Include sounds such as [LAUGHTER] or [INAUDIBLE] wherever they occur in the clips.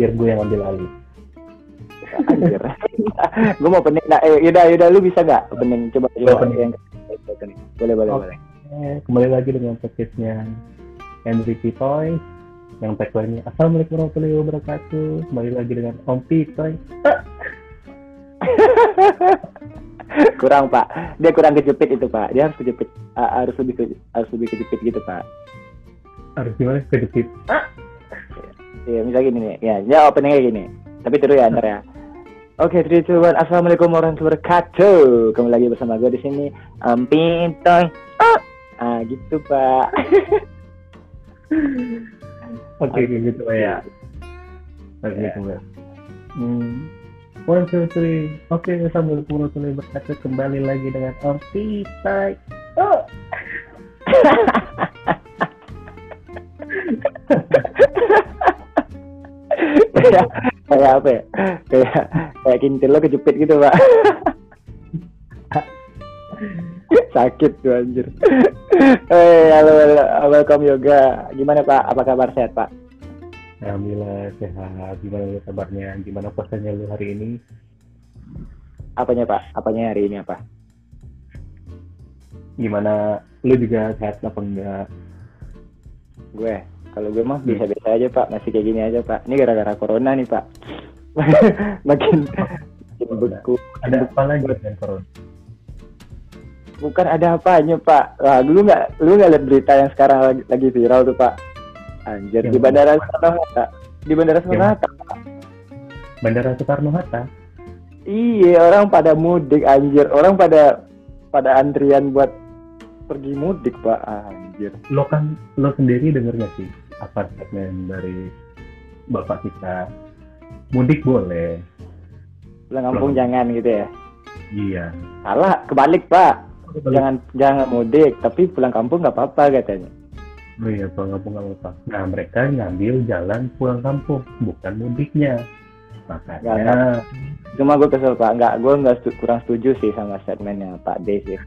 biar gue yang ambil alih Anjir. [LAUGHS] gue mau pening. Nah, eh, yaudah, yaudah, lu bisa nggak pening? Coba Boleh coba pening. yang boleh, boleh, Oke. boleh. Eh, kembali lagi dengan podcastnya Henry Toys yang tagline-nya Assalamualaikum warahmatullahi wabarakatuh kembali lagi dengan Om Pitoy [LAUGHS] kurang pak, dia kurang kejepit itu pak. Dia harus kejepit, ah, harus lebih ke, harus lebih kejepit gitu pak. harus gimana kejepit Iya, misalnya gini nih. Ya, ya openingnya gini. Tapi terus ya ntar ya. Oke, three, two, one. Assalamualaikum warahmatullahi wabarakatuh. Kembali lagi bersama gue di sini. Om Pintoy. Ah, ah gitu pak. [LAUGHS] oke kayak gitu Pak, ya oke Ya. gitu Pak. hmm. One, two, three. Oke, Assalamualaikum warahmatullahi wabarakatuh. Kembali lagi dengan Om Pitoy. Oh. [LAUGHS] [LAUGHS] kayak kayak apa ya? Kayak kayak kintil lo kejepit gitu pak. Sakit tuh anjir. Eh, halo, halo, welcome yoga. Gimana pak? Apa kabar sehat pak? Alhamdulillah sehat. Gimana lu kabarnya? Gimana puasanya lu hari ini? Apanya pak? Apanya hari ini apa? Gimana lu juga sehat apa enggak? Gue, kalau gue mah biasa-biasa aja pak. Masih kayak gini aja pak. Ini gara-gara corona nih pak. [LAUGHS] makin, makin beku. Ada apa lagi dengan corona? Bukan ada apanya pak. Wah, lu nggak lu nggak lihat berita yang sekarang lagi, lagi viral tuh pak. Anjir Yang di bandara? Soekarno Hatta. Di bandara Soekarno Hatta. Bandara Soekarno Hatta. Iya orang pada mudik anjir. Orang pada pada antrian buat pergi mudik pak. Anjir. Lo kan lo sendiri denger gak sih apa statement dari bapak kita? Mudik boleh. Pulang kampung jangan gitu ya. Iya. Salah kebalik pak. Jangan. Jangan jangan mudik tapi pulang kampung nggak apa-apa katanya. Oh iya, pulang kampung nggak apa. Nah mereka ngambil jalan pulang kampung, bukan mudiknya. Makanya Cuma gue kesel pak. Nggak gue nggak setu- kurang setuju sih sama statementnya Pak D sih.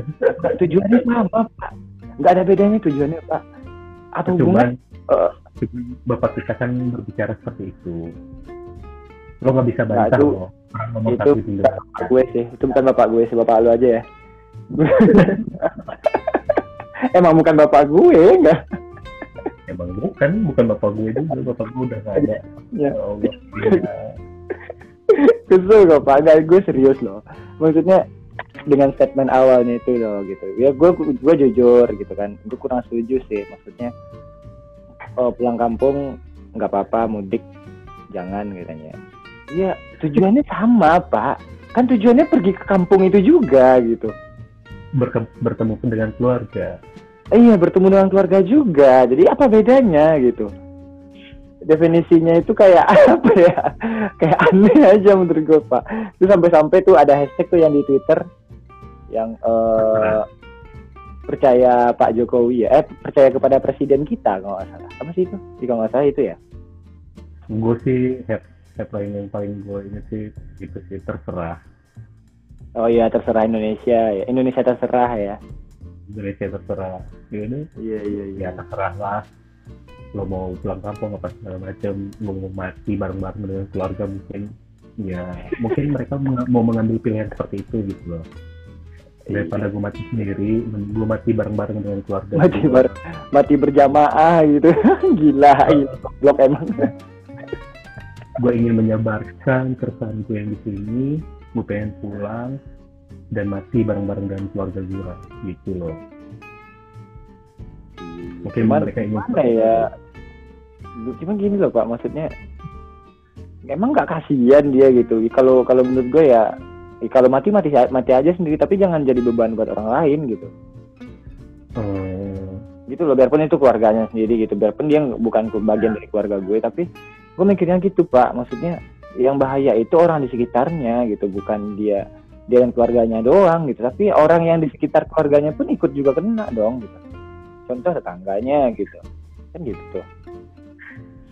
[LAUGHS] tujuannya sama pak. Nggak ada bedanya tujuannya pak. Apa hubungan? cuman Eh. bapak kita kan berbicara seperti itu. Lo nggak bisa Nah, bantah itu-. Orang ngomong itu tinggal Bapak gue sih. Itu bukan bapak gue sih. Bapak lu aja ya. [LAUGHS] Emang bukan bapak gue enggak? Emang bukan, bukan bapak gue juga, bapak gue udah gak ada. Ya. Ya Allah. Iya. [LAUGHS] Kesel kok pak, enggak gue serius loh. Maksudnya dengan statement awalnya itu loh gitu. Ya gue gue jujur gitu kan. Gue kurang setuju sih. Maksudnya oh, pulang kampung nggak apa-apa mudik jangan katanya. Iya tujuannya sama pak. Kan tujuannya pergi ke kampung itu juga gitu. Berke- bertemu dengan keluarga. Iya bertemu dengan keluarga juga. Jadi apa bedanya gitu? Definisinya itu kayak [LAUGHS] apa ya? Kayak aneh aja menurut gue pak. Itu sampai-sampai tuh ada hashtag tuh yang di Twitter yang eh, percaya Pak Jokowi ya, eh percaya kepada presiden kita kalau nggak salah. Apa sih itu? Jika nggak salah itu ya. Gue sih head, headline yang paling gue ini sih itu sih terserah. Oh iya terserah Indonesia ya. Indonesia terserah ya. Indonesia terserah. Ya udah, Iya iya ya terserah lah. Lo mau pulang kampung apa segala macam, mau mati bareng-bareng dengan keluarga mungkin. Ya mungkin mereka mau mengambil pilihan seperti itu gitu loh. Daripada gue mati sendiri, gue mati bareng-bareng dengan keluarga. Mati bar- mati berjamaah gitu. [LAUGHS] gila, gila. Blok emang. [LAUGHS] gue ingin menyebarkan keresahan gue yang di sini gue pengen pulang dan mati bareng-bareng dengan keluarga gue gitu loh mungkin Cuman mereka ingin Mana ya? Cuma gini loh Pak, maksudnya emang nggak kasihan dia gitu. Kalau kalau menurut gue ya, ya kalau mati mati mati aja sendiri, tapi jangan jadi beban buat orang lain gitu. eh, Gitu loh, biarpun itu keluarganya sendiri gitu, biarpun dia bukan bagian dari keluarga gue, tapi gue mikirnya gitu Pak, maksudnya yang bahaya itu orang di sekitarnya gitu, bukan dia dia dan keluarganya doang gitu, tapi orang yang di sekitar keluarganya pun ikut juga kena dong gitu. Contoh tetangganya gitu, kan gitu tuh.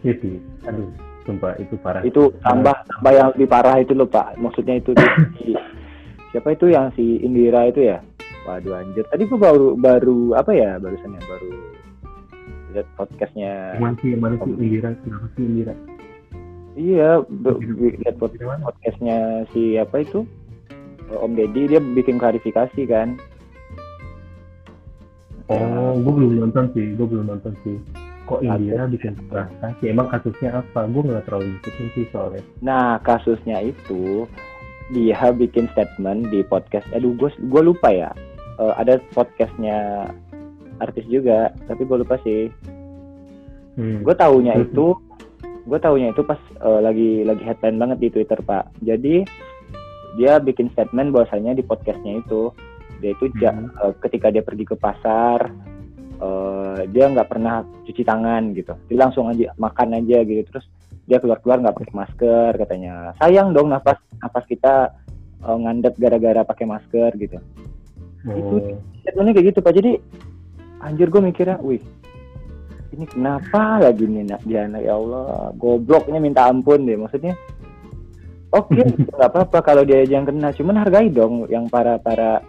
sih aduh sumpah itu parah. Itu tambah tambah yang lebih parah itu loh pak. Maksudnya itu di- [COUGHS] siapa itu yang si Indira itu ya? Waduh anjir. Tadi gua baru baru apa ya barusan ya baru lihat podcastnya. Mana sih Indira? Kenapa sih Indira? Iya, lihat pod- podcastnya si apa itu? Om Deddy dia bikin klarifikasi kan. Oh, gue belum nonton sih, gue belum nonton sih. Kok. Indira bikin klarifikasi? Emang kasusnya apa? Gue nggak terlalu ngikutin sih soalnya. Nah kasusnya itu dia bikin statement di podcast. Aduh, gue gue lupa ya. Eh, ada podcastnya artis juga, tapi gue lupa sih. Hmm. Gue taunya Mhm. itu, gue taunya itu pas eh, lagi lagi headline banget di Twitter pak. Jadi dia bikin statement bahwasanya di podcastnya itu dia itu ja- Hmm. eh, ketika dia pergi ke pasar dia nggak pernah cuci tangan gitu. Dia langsung aja makan aja gitu. Terus dia keluar-keluar nggak pakai masker katanya. Sayang dong nafas nafas kita eh, ngandet gara-gara pakai masker gitu. Oh. Statementnya kayak gitu pak. Jadi anjir gue mikirnya, wih ini kenapa lagi nih nak dia anak ya Allah gobloknya minta ampun deh maksudnya oke [LAUGHS] nggak apa-apa kalau dia aja yang kena cuman hargai dong yang para para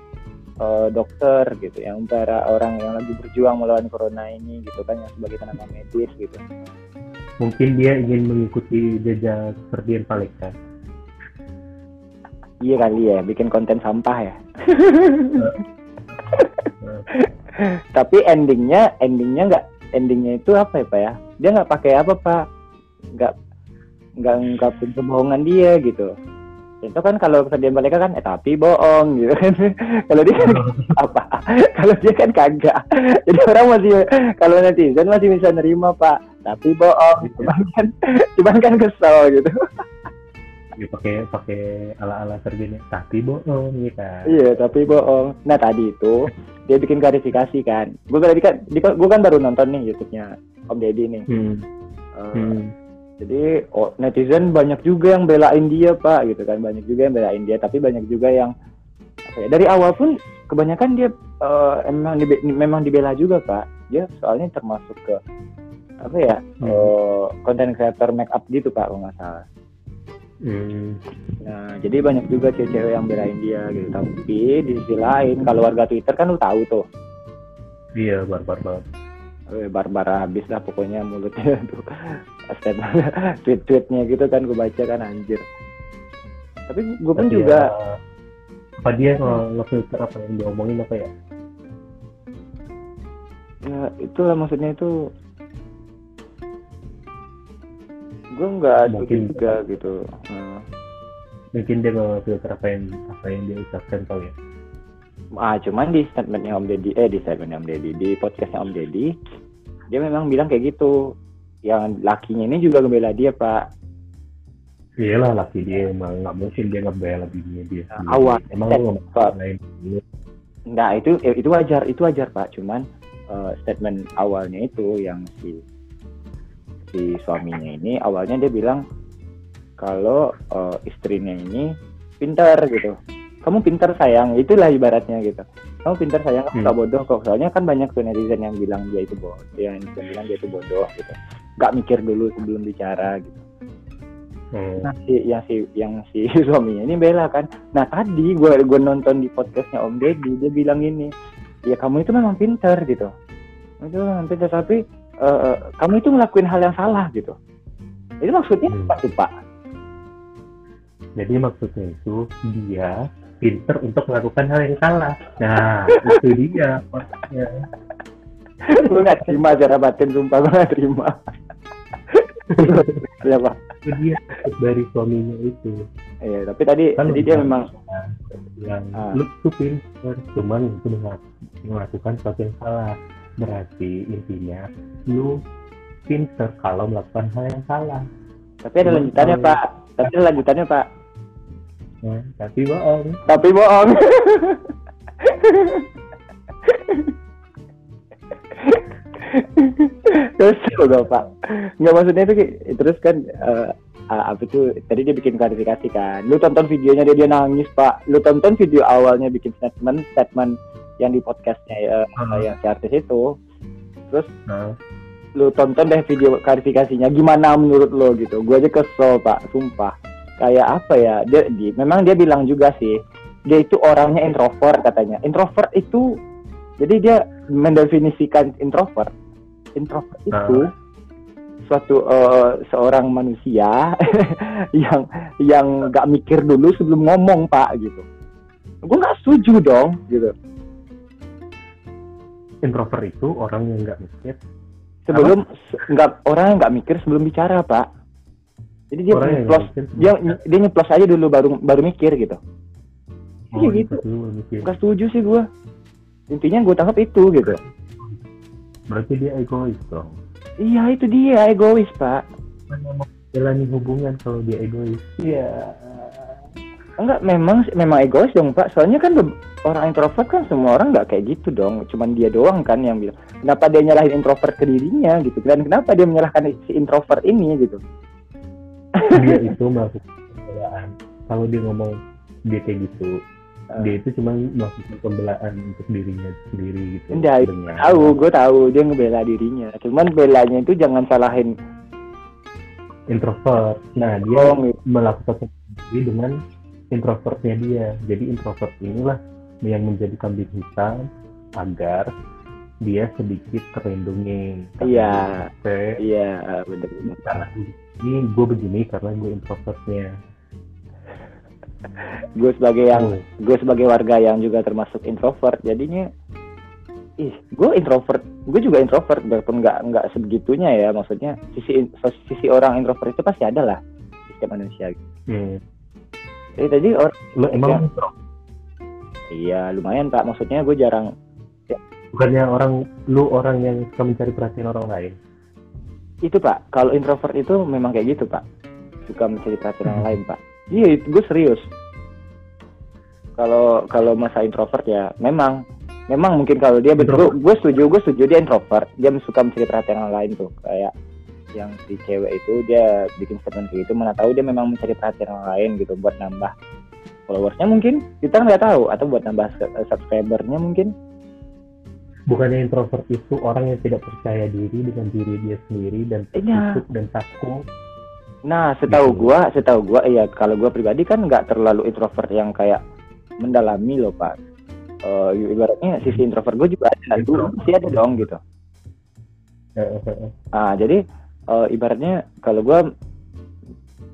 eh, dokter gitu yang para orang yang lagi berjuang melawan corona ini gitu kan yang sebagai tenaga medis gitu. Mungkin dia ingin mengikuti jejak Ferdian Paleka. iya kali ya bikin konten sampah ya. [LAUGHS] Tapi endingnya endingnya nggak endingnya itu apa ya pak ya? Dia nggak pakai apa pak? Nggak nggak ngungkapin kebohongan dia gitu itu kan kalau kesedihan mereka kan eh tapi bohong gitu kan [LAUGHS] kalau dia kan [LAUGHS] apa [LAUGHS] kalau dia kan kagak jadi orang masih kalau netizen masih bisa nerima pak tapi bohong cuman kan cuman kan kesel gitu ya pakai pakai ala-ala Ferdian. Tapi bohong ya kan. iya tapi bohong nah tadi itu dia bikin klarifikasi kan gue tadi kan gue kan baru nonton nih YouTube-nya Om Deddy nih Hmm. Eh, Hmm. Jadi oh, netizen banyak juga yang belain dia pak, gitu kan banyak juga yang belain dia, tapi banyak juga yang apa ya, dari awal pun kebanyakan dia eh, emang dibe- memang dibela juga pak. Dia soalnya termasuk ke apa ya Hmm. eh, content creator make up gitu pak kalau nggak salah. Hmm. Nah jadi banyak juga cewek-cewek yang belain dia gitu. Tapi di sisi lain kalau warga Twitter kan lu tahu tuh Iya, barbar banget. Barbara habis lah pokoknya mulutnya [LAUGHS] tuh statement [LAUGHS] tweet-tweetnya gitu kan gue baca kan anjir. Tapi gue pun juga ya, apa dia nge- ngefilter apa yang diomongin apa ya? ya itulah maksudnya itu. Gue nggak Mungkin- juga gitu. Nah, Mungkin dia ngefilter apa yang apa yang dia ucapkan kali ya. ah cuman di statementnya Om Deddy eh di statementnya Om Deddy di podcastnya Om Deddy dia memang bilang kayak gitu yang lakinya ini juga ngebela dia pak Iyalah laki dia emang nggak mungkin dia ngebela bininya dia. Nah, awal. Emang lu lain. Nah itu eh, itu wajar itu wajar pak cuman eh, statement awalnya itu yang si si suaminya ini awalnya dia bilang kalau eh, istrinya ini pintar gitu kamu pintar sayang itulah ibaratnya gitu kamu pintar sayang kamu Hmm. gak bodoh kok soalnya kan banyak tuh netizen yang bilang dia itu bodoh yang bilang dia itu bodoh gitu nggak mikir dulu sebelum bicara gitu Hmm. Nah, si, yang si yang si [LAUGHS] suaminya ini bela kan. Nah, tadi gue gue nonton di podcastnya Om Deddy, dia bilang ini, ya kamu itu memang pintar gitu. Itu memang pintar tapi eh, kamu itu ngelakuin hal yang salah gitu. Itu maksudnya Hmm. apa tuh Pak? Jadi maksudnya itu dia pinter untuk melakukan hal yang salah. Nah, itu dia maksudnya. [LAUGHS] gue nggak terima secara batin, sumpah gue nggak terima. Pak. Itu dia dari suaminya itu. Iya, tapi tadi Kan tadi dia memang Yang Ah. lu tuh pinter, cuman itu melakukan sesuatu yang salah. Berarti intinya lu pinter kalau melakukan hal yang salah. tapi ada lanjutannya Pak. Tapi ada lanjutannya Pak. Nah, tapi bohong. Tapi bohong. [LAUGHS] [LAUGHS] Terus gue pak, nggak maksudnya itu terus kan eh, ah, apa itu tadi dia bikin klarifikasi kan. Lu tonton videonya dia dia nangis pak. Lu tonton video awalnya bikin statement statement yang di podcastnya ya, Hmm. yang si artis itu. Terus Nah, lu tonton deh video klarifikasinya gimana menurut lo gitu gue aja kesel pak sumpah kayak apa ya dia di, memang dia bilang juga sih dia itu orangnya introvert katanya introvert itu jadi dia mendefinisikan introvert. Introvert itu suatu uh, seorang manusia [LAUGHS] yang yang nggak mikir dulu sebelum ngomong pak gitu. Gue nggak setuju dong gitu. Introvert itu orang yang nggak mikir. Sebelum nggak orang yang nggak mikir sebelum bicara pak. Jadi dia Orang nyeplos dia dia nyeplos aja dulu baru baru mikir gitu. Oh, Iya gitu. itu dulu mikir. nggak setuju sih gue intinya gue tangkap itu gitu. Berarti dia egois dong. Iya itu dia egois pak. Jalani hubungan kalau dia egois. Iya. Enggak memang memang egois dong pak. Soalnya kan orang introvert kan semua orang nggak kayak gitu dong. Cuman dia doang kan yang bilang kenapa dia nyalahin introvert ke dirinya? gitu. Dan kenapa dia menyalahkan si introvert ini gitu. Dia itu pembelaan kalau dia ngomong dia kayak gitu Ah. dia itu cuma melakukan pembelaan untuk dirinya sendiri gitu. Enggak, Dengan- tahu gue tahu. Dia ngebela dirinya. Cuman belanya itu jangan salahin. Introvert. Nah dia Oh, gitu. melakukan sendiri dengan introvertnya dia. Jadi introvert inilah yang menjadi kambing hitam agar dia sedikit terlindungi. Iya. Iya bener-bener. Karena ini gue begini karena gue introvertnya gue sebagai yang Oh. gue sebagai warga yang juga termasuk introvert jadinya ih gue introvert gue juga introvert walaupun nggak nggak sebegitunya ya maksudnya sisi sisi orang introvert itu pasti ada lah di setiap manusia Hmm. jadi tadi or lo emang Ya. iya lumayan pak maksudnya gue jarang bukannya orang lu orang yang suka mencari perhatian orang lain itu pak kalau introvert itu memang kayak gitu pak suka mencari perhatian orang Hmm. lain pak iya itu gue serius. Kalau kalau masa introvert ya memang. Memang mungkin kalau dia betul gue setuju gue setuju dia introvert. Dia suka mencari perhatian orang lain tuh kayak yang si cewek itu dia bikin statement kayak gitu mana tahu dia memang mencari perhatian orang lain gitu buat nambah followersnya mungkin. Kita nggak tahu atau buat nambah sk- subscribernya mungkin. Bukannya introvert itu orang yang tidak percaya diri dengan diri dia sendiri dan Iya. tertutup dan takut Nah, setahu Gitu. gua, setahu gua iya kalau gua pribadi kan nggak terlalu introvert yang kayak mendalami loh, Pak. Eh, ibaratnya sisi introvert gua juga ada, dulu masih ada dong gitu. Eh, eh, eh. Ah, jadi eh, ibaratnya kalau gua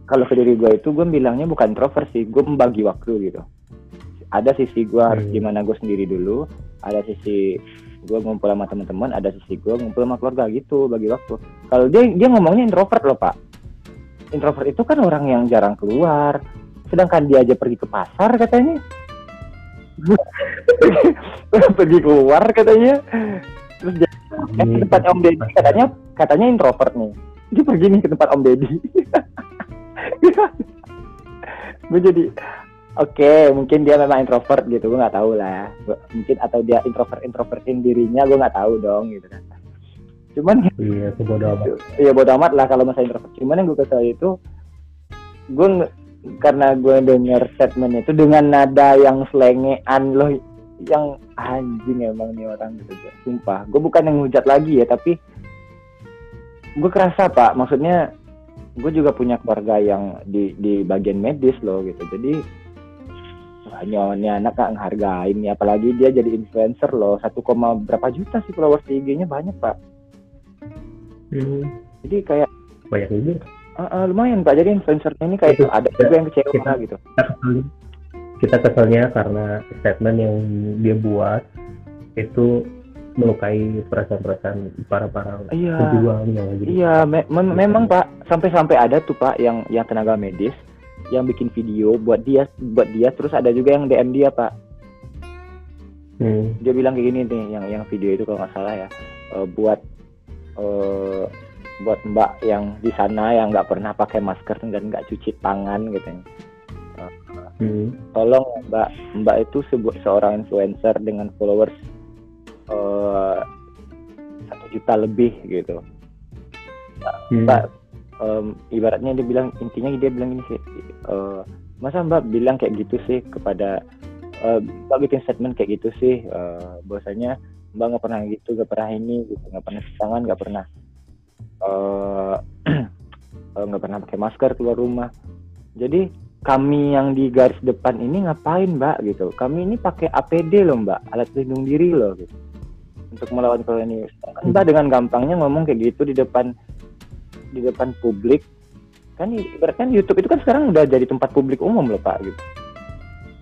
kalau ke diri gua itu gua bilangnya bukan introvert sih, gua membagi waktu gitu. Ada sisi gua harus Hmm. gimana gua sendiri dulu, ada sisi gua ngumpul sama teman-teman, ada sisi gua ngumpul sama keluarga gitu, bagi waktu. Kalau dia dia ngomongnya introvert loh, Pak. Introvert itu kan orang yang jarang keluar, sedangkan dia aja pergi ke pasar katanya. [LAUGHS] pergi keluar katanya. Terus dia eh, ke tempat Om Deddy katanya katanya introvert nih. Dia pergi nih ke tempat Om Deddy. [LAUGHS] gue jadi oke mungkin dia memang introvert gitu gue nggak tahu lah mungkin atau dia introvert introvertin dirinya gue nggak tahu dong gitu kan cuman [LAUGHS] iya sebodoh amat. Ya bodo amat lah kalau masa introvert. Cuman yang gue kesel itu gue karena gue denger statementnya itu dengan nada yang selengean loh yang anjing emang nih orang gitu Gua. sumpah gue bukan yang hujat lagi ya tapi gue kerasa pak. Maksudnya gue juga punya keluarga yang di di bagian medis loh gitu. Jadi ini anak gak ngehargain nih. Apalagi dia jadi influencer loh. Satu koma berapa juta sih followers di IG-nya banyak pak Hmm, jadi kayak banyak juga Ah, ah, lumayan pak. Jadi influencernya ini kayak Itu- ada juga yang kecewa kita- gitu. kita kesel kita keselnya karena statement yang dia buat itu melukai perasaan-perasaan para para Iya. pejuangnya gitu. iya me- mem- memang pak. Sampai-sampai ada tuh pak yang yang tenaga medis yang bikin video buat dia buat dia. Terus ada juga yang DM dia pak. Hmm, dia bilang kayak gini nih yang yang video itu kalau nggak salah ya. Eh, buat eh, buat mbak yang di sana yang nggak pernah pakai masker dan nggak cuci tangan gitu. Hmm, tolong mbak. Mbak itu sebuah seorang influencer dengan followers eh, satu juta lebih gitu. Hmm. mbak em, ibaratnya dia bilang intinya dia bilang ini sih eh, masa mbak bilang kayak gitu sih kepada mbak bikin statement kayak gitu sih eh, bahwasanya mbak nggak pernah gitu nggak pernah ini gitu nggak pernah cuci tangan nggak pernah eh, [CLEARS THROAT] eh, nggak pernah pakai masker keluar rumah. Jadi kami yang di garis depan ini ngapain mbak gitu? Kami ini pakai APD loh mbak alat pelindung diri loh gitu. Untuk melawan corona ini mbak dengan gampangnya ngomong kayak gitu di depan di depan publik. Kan ibaratnya YouTube itu kan sekarang udah jadi tempat publik umum loh pak gitu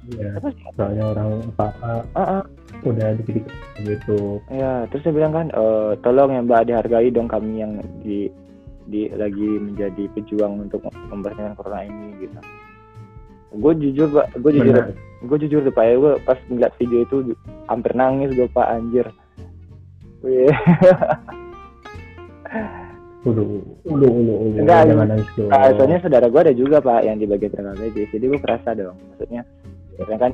Iya. apa Soalnya orang apa-apa Ah, ah. udah dikit gitu. ya terus dia bilang kan "Eh, tolong ya mbak dihargai dong kami yang di di lagi menjadi pejuang untuk memberantas corona ini gitu gue jujur pak gue jujur gue jujur tuh pak ya gue pas ngeliat video itu hampir nangis gue pak anjir. [LAUGHS] Udah, udah, udah, udah. Enggak, Jangan nangis dong. Nah, soalnya saudara gue ada juga pak yang di bagian tenaga medis, jadi gue kerasa dong. Maksudnya, karena kan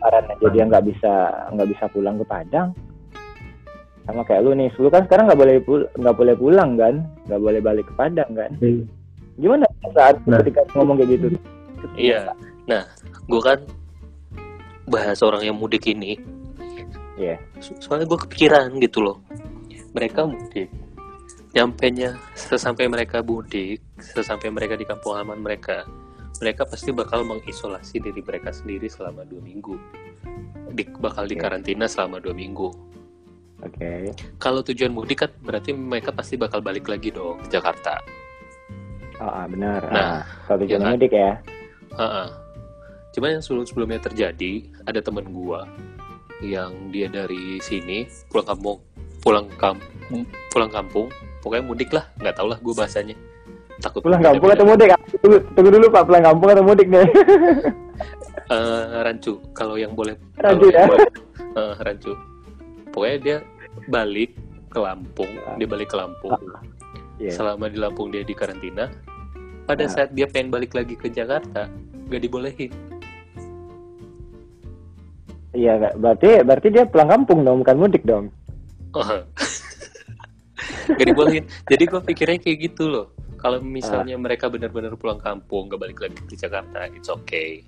karena jadi dia nggak bisa nggak bisa pulang ke Padang. Sama kayak lu nih, lu kan sekarang nggak boleh pul- nggak boleh pulang kan, nggak boleh balik ke Padang kan. Iya. Gimana saat Nah. ketika ngomong kayak gitu? Iya. Nah, gue kan bahas orang yang mudik ini. Iya. So- Soalnya gue kepikiran gitu loh. Mereka mudik. Nyampenya sesampai mereka mudik, sesampai mereka di kampung halaman mereka, mereka pasti bakal mengisolasi diri mereka sendiri selama dua minggu. Di, bakal Oke. dikarantina selama dua minggu. Oke. Kalau tujuan mudik kan berarti mereka pasti bakal balik lagi dong ke Jakarta. Ah, ah, benar. Nah, Ah, kalau tujuan ya kan? mudik ya. Ha-ha. Cuma yang sebelum sebelumnya terjadi ada temen gua yang dia dari sini pulang kampung pulang kampung pulang kampung pokoknya mudik lah nggak tau lah gua bahasanya takut Pulang kampung atau mudik? Tunggu, tunggu dulu pak, pulang kampung atau mudik nih? [LAUGHS] Eh, rancu kalau yang boleh [LAUGHS] Rancu ya? boleh. Eh, rancu pokoknya dia balik ke Lampung dia balik ke Lampung Iya. selama di Lampung dia di karantina pada Ya. saat dia pengen balik lagi ke Jakarta gak dibolehin Iya, berarti berarti dia pulang kampung dong, bukan mudik dong. Oh. [LAUGHS] gak dibolehin. Jadi gue pikirnya kayak gitu loh. Kalau misalnya mereka benar-benar pulang kampung gak balik lagi ke Jakarta it's okay.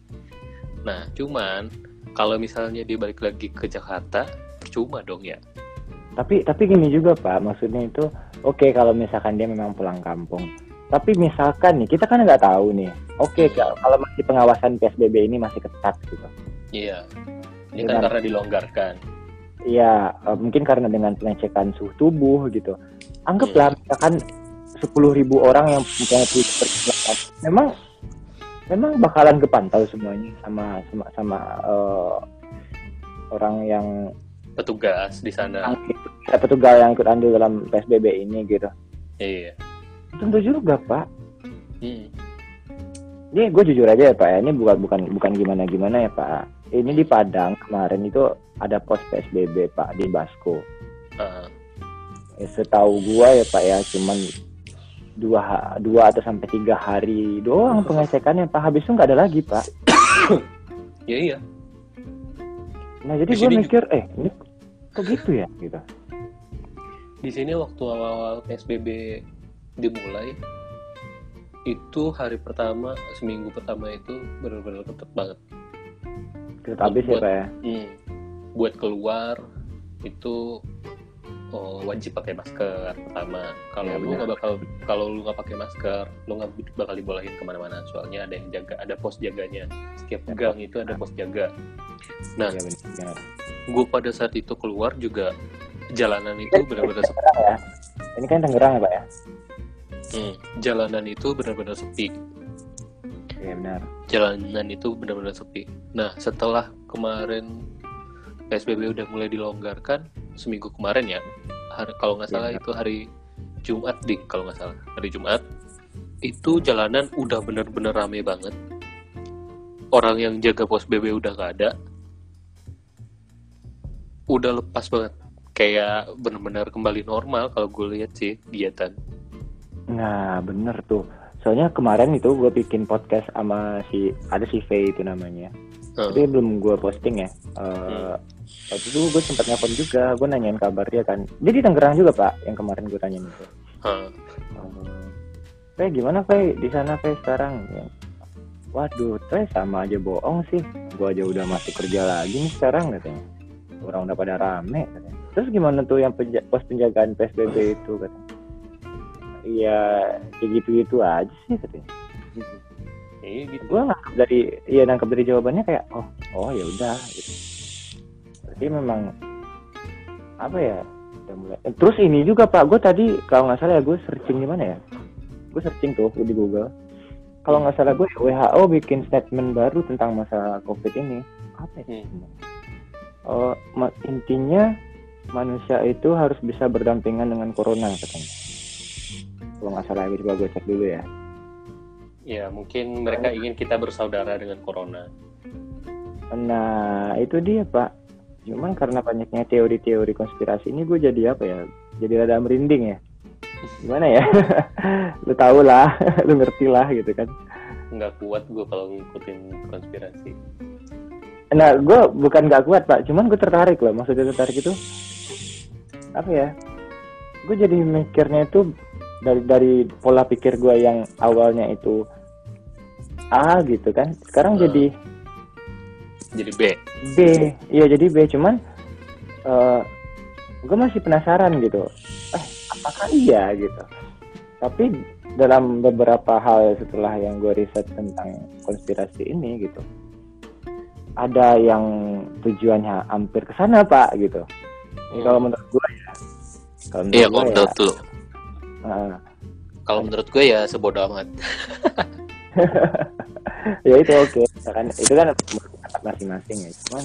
Nah cuman kalau misalnya dia balik lagi ke Jakarta percuma dong ya. Tapi tapi gini juga Pak, maksudnya itu oke kalau misalkan dia memang pulang kampung. Tapi misalkan nih, kita kan nggak tahu nih. Oke, kalau kalau masih pengawasan PSBB ini masih ketat gitu. iya. Ini kan karena dilonggarkan. Iya, eh, mungkin karena dengan pengecekan suhu tubuh gitu. Anggaplah misalkan 10.000 orang yang mempunyai perjalanan, memang memang bakalan kepantau semuanya sama sama sama eh, orang yang petugas di sana petugas yang ikut andil dalam PSBB ini gitu. iya Tentu juga Pak. Hmm. Ini gue jujur aja ya Pak ya, ini bukan bukan bukan gimana gimana ya Pak. Ini di Padang kemarin itu ada pos PSBB Pak di Basko. Ah, Ya, setahu gua ya Pak ya, cuman dua dua atau sampai tiga hari doang pengecekannya Pak. Habis itu nggak ada lagi Pak. iya iya Nah jadi Di gue mikir, eh ini kok gitu ya gitu. di sini waktu awal-awal PSBB dimulai itu hari pertama seminggu pertama itu benar-benar ketat banget Kita habis ya Pak ya. Hmm. buat keluar itu oh, wajib pakai masker pertama kalau Ya, lu nggak bakal kalau lu nggak pakai masker lu nggak bakal dibolehin ke mana-mana soalnya ada yang jaga ada pos jaganya setiap Ya, gang itu ada pos jaga nah benar. gue pada saat itu keluar juga jalanan itu benar-benar sepi Tangerang ya. Ini kan Tangerang ya Pak ya. Hmm, jalanan itu benar-benar sepi Iya benar. jalanan itu benar-benar sepi. Nah, setelah kemarin PSBB udah mulai dilonggarkan seminggu kemarin ya, hari, kalau nggak salah Iya. itu hari Jumat di kalau nggak salah hari Jumat itu jalanan udah benar-benar rame banget. Orang yang jaga pos BB udah nggak ada, udah lepas banget. Kayak benar-benar kembali normal kalau gue lihat sih kegiatan. Nah bener tuh. Soalnya kemarin itu gue bikin podcast sama si ada si V itu namanya. Heeh. Tapi belum gue posting ya. Eh, Waktu itu gue sempat nelfon juga, gue nanyain kabar dia kan. Dia di Tangerang juga pak, yang kemarin gue tanyain itu. Eh, gimana Fe di sana Fe sekarang? Ya. Waduh, Fe sama aja bohong sih. Gue aja udah masuk kerja lagi nih sekarang katanya. Orang udah pada rame katanya. Terus gimana tuh yang penja- pos penjagaan PSBB itu katanya? Iya, kayak gitu-gitu aja sih katanya. Iya gitu. Gue nangkep dari, iya nangkep dari jawabannya kayak, oh, oh ya udah. Gitu. Berarti memang apa ya? Udah mulai. eh, Terus ini juga Pak, gue tadi kalau nggak salah ya gue searching di mana ya? gue searching tuh di Google kalau nggak salah gue WHO bikin statement baru tentang masa COVID ini apa ya? Hmm. Oh, ma- intinya manusia itu harus bisa berdampingan dengan corona katanya. Kalau nggak salah gue coba gue cek dulu ya. Ya, mungkin mereka ingin kita bersaudara dengan corona. Nah itu dia pak. Cuman karena banyaknya teori-teori konspirasi ini gue jadi apa ya? Jadi rada merinding ya. Gimana ya? [LAUGHS] lu tau lah, [LAUGHS] lu ngerti lah gitu kan. Nggak kuat gue kalau ngikutin konspirasi. Nah, gue bukan gak kuat pak, cuman gue tertarik loh. Maksudnya tertarik itu apa ya? Gue jadi mikirnya itu dari dari pola pikir gue yang awalnya itu A gitu kan, sekarang Hmm. jadi Jadi B. B. Iya jadi B, cuman gue masih penasaran gitu. Eh, apakah iya gitu? Tapi dalam beberapa hal setelah yang gue riset tentang konspirasi ini gitu, ada yang tujuannya hampir ke sana pak gitu. Ini kalau menurut gue ya. Kalau menurut Iya, gua kalau ya, menurut lu. Kalau menurut gue ya sebodoh amat. [LAUGHS] ya itu oke. Kan itu kan pendapat masing-masing ya. Cuman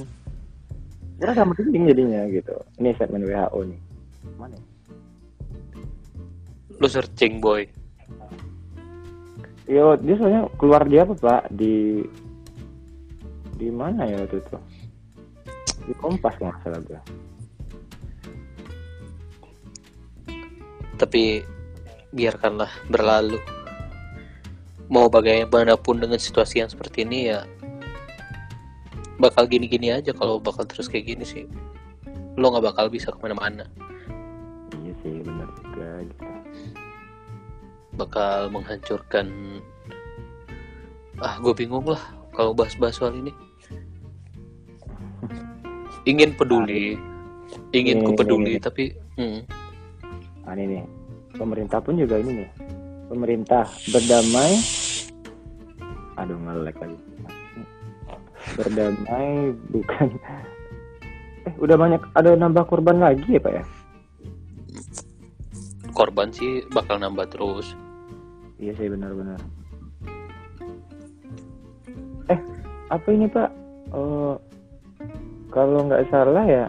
gue rasa penting jadinya gitu. Ini statement WHO nih. Mana? ya? Lu searching boy. Yo, dia soalnya keluar dia apa pak di di mana ya waktu itu? Di Kompas nggak salah gue. Tapi biarkanlah berlalu. Mau bagaimanapun dengan situasi yang seperti ini ya bakal gini-gini aja kalau bakal terus kayak gini sih. Lo nggak bakal bisa ke mana-mana. Iya sih benar juga. Gitu. Bakal menghancurkan. Ah, gue bingung lah kalau bahas-bahas soal ini. Ingin peduli, ingin Ini, ku peduli, ini, ini. tapi hmm, Nah ini nih, pemerintah pun juga ini nih. Pemerintah berdamai. Aduh ngelek lagi. Berdamai bukan. Eh udah banyak ada nambah korban lagi ya pak ya? korban sih bakal nambah terus. Iya sih benar-benar. Eh, apa ini Pak? Eh, kalau nggak salah ya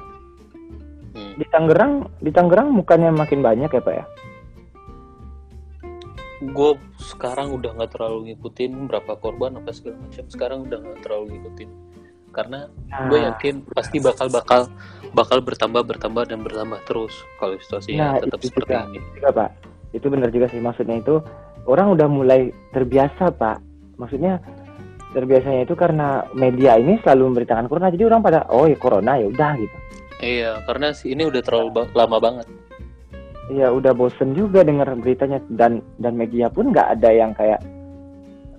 Hmm. di Tangerang, di Tangerang bukannya makin banyak ya Pak ya? Gue sekarang udah nggak terlalu ngikutin berapa korban apa segala macam sekarang udah nggak terlalu ngikutin karena gue Nah, yakin pasti bakal bakal bakal bertambah bertambah dan bertambah terus kalau situasinya Nah, tetap itu seperti juga. ini juga Pak. Itu benar juga sih maksudnya itu orang udah mulai terbiasa Pak. Maksudnya terbiasanya itu karena media ini selalu memberitakan corona jadi orang pada oh ya corona ya udah gitu. iya karena sih ini udah terlalu ba- lama banget Iya udah bosen juga dengar beritanya. Dan dan media pun nggak ada yang kayak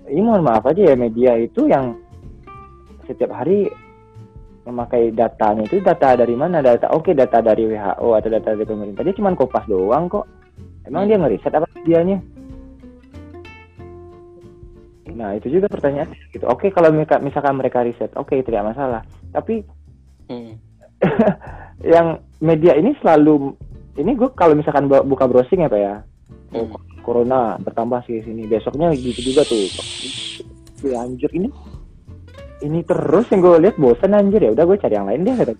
ini mohon maaf aja ya media itu yang setiap hari memakai datanya itu data dari mana? Data oke data dari WHO atau data dari pemerintah. Dia cuma kopas doang kok. Emang dia ngeriset apa medianya? Nah itu juga pertanyaan. Gitu. Oke kalau mereka misalkan mereka riset oke tidak masalah. Tapi Hmm. [LAUGHS] yang media ini selalu ini gue kalau misalkan bu- buka browsing ya pak ya? Oh, Hmm. corona bertambah sih sini. Besoknya gitu juga tuh. Ya anjir ini ini terus yang gue lihat bosan anjir. Ya udah gue cari yang lain deh kata.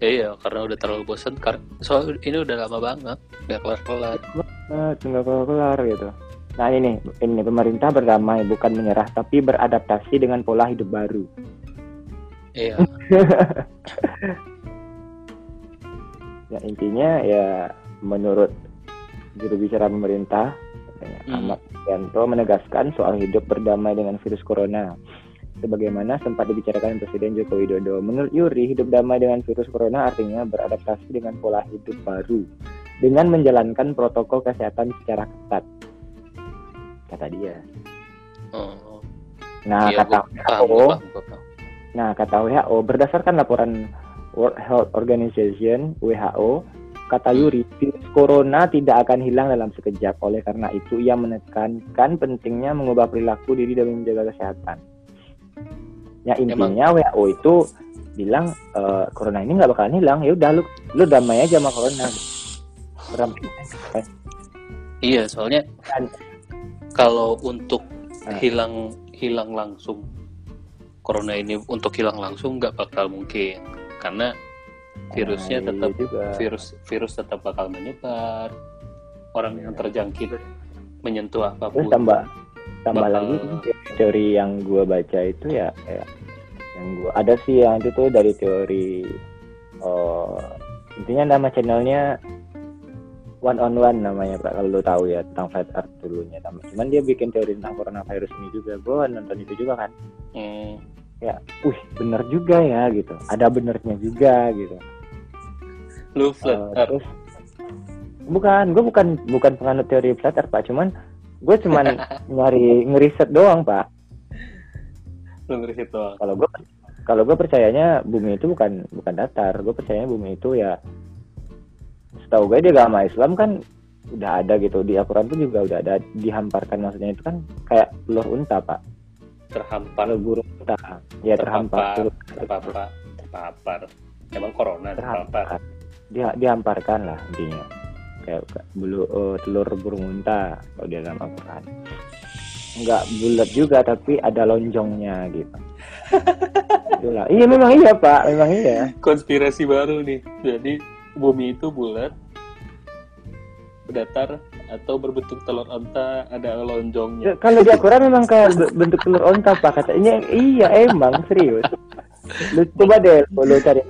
Ya, [LAUGHS] iya karena udah terlalu bosan karena soal ini udah lama banget nggak kelar kelar tinggal kelar kelar gitu. Nah ini ini pemerintah berdamai bukan menyerah tapi beradaptasi dengan pola hidup baru. Iya [LAUGHS] ya intinya ya menurut juru bicara pemerintah katanya, Hmm. Ahmad Yanto menegaskan soal hidup berdamai dengan virus corona sebagaimana sempat dibicarakan Presiden Joko Widodo. Menurut Yuri, hidup damai dengan virus corona artinya beradaptasi dengan pola hidup baru dengan menjalankan protokol kesehatan secara ketat. Kata dia. oh, Nah, iya kata WHO. Nah, kata WHO, berdasarkan laporan World Health Organization (WHO), kata Yuri, virus corona tidak akan hilang dalam sekejap. Oleh karena itu, ia menekankan pentingnya mengubah perilaku diri demi menjaga kesehatan. Ya intinya WHO itu bilang eh, corona ini nggak bakalan hilang. Ya udah lu lu damai aja sama corona. Iya, soalnya Kan. kalau untuk Ah. hilang hilang langsung corona ini untuk hilang langsung nggak bakal mungkin karena virusnya Nah, iya tetap juga. virus virus tetap bakal menyebar. Orang yang terjangkit menyentuh terus apa pun tambah tambah Bakal- lagi teori yang gua baca itu ya kayak yang gua ada sih yang itu tuh dari teori oh intinya nama channelnya one on one namanya pak kalau lo tahu ya tentang flat earth dulunya. Cuman dia bikin teori tentang coronavirus ini juga. Gua nonton itu juga kan. Hmm, wih bener juga ya gitu. Ada benernya juga gitu. Lu flat Eh, earth. terus bukan gue bukan bukan penganut teori flat earth pak. Cuman gue cuman [LAUGHS] nyari ngeriset doang pak. Lu ngeriset doang? Kalau gue kalau gue percayanya bumi itu bukan bukan datar. Gue percayanya bumi itu ya setahu gue di agama Islam kan udah ada gitu. Di Al-Quran tuh juga udah ada dihamparkan maksudnya. Itu kan kayak telur unta pak terhampar. Burung unta ya terhampar. Terpapar terpapar emang corona terhampar. dia dihamparkan lah intinya. Kayak bulu eh, telur burung unta kalau di dalam Al-Quran nggak bulat juga tapi ada lonjongnya gitu. [LAUGHS] Itulah. iya memang iya pak. Memang iya. Konspirasi baru nih. Jadi bumi itu bulat datar atau berbentuk telur onta ada lonjongnya. Ya, kalau di Al-Quran memang kayak be- bentuk telur onta pak katanya iya emang serius. Lu coba deh lu cari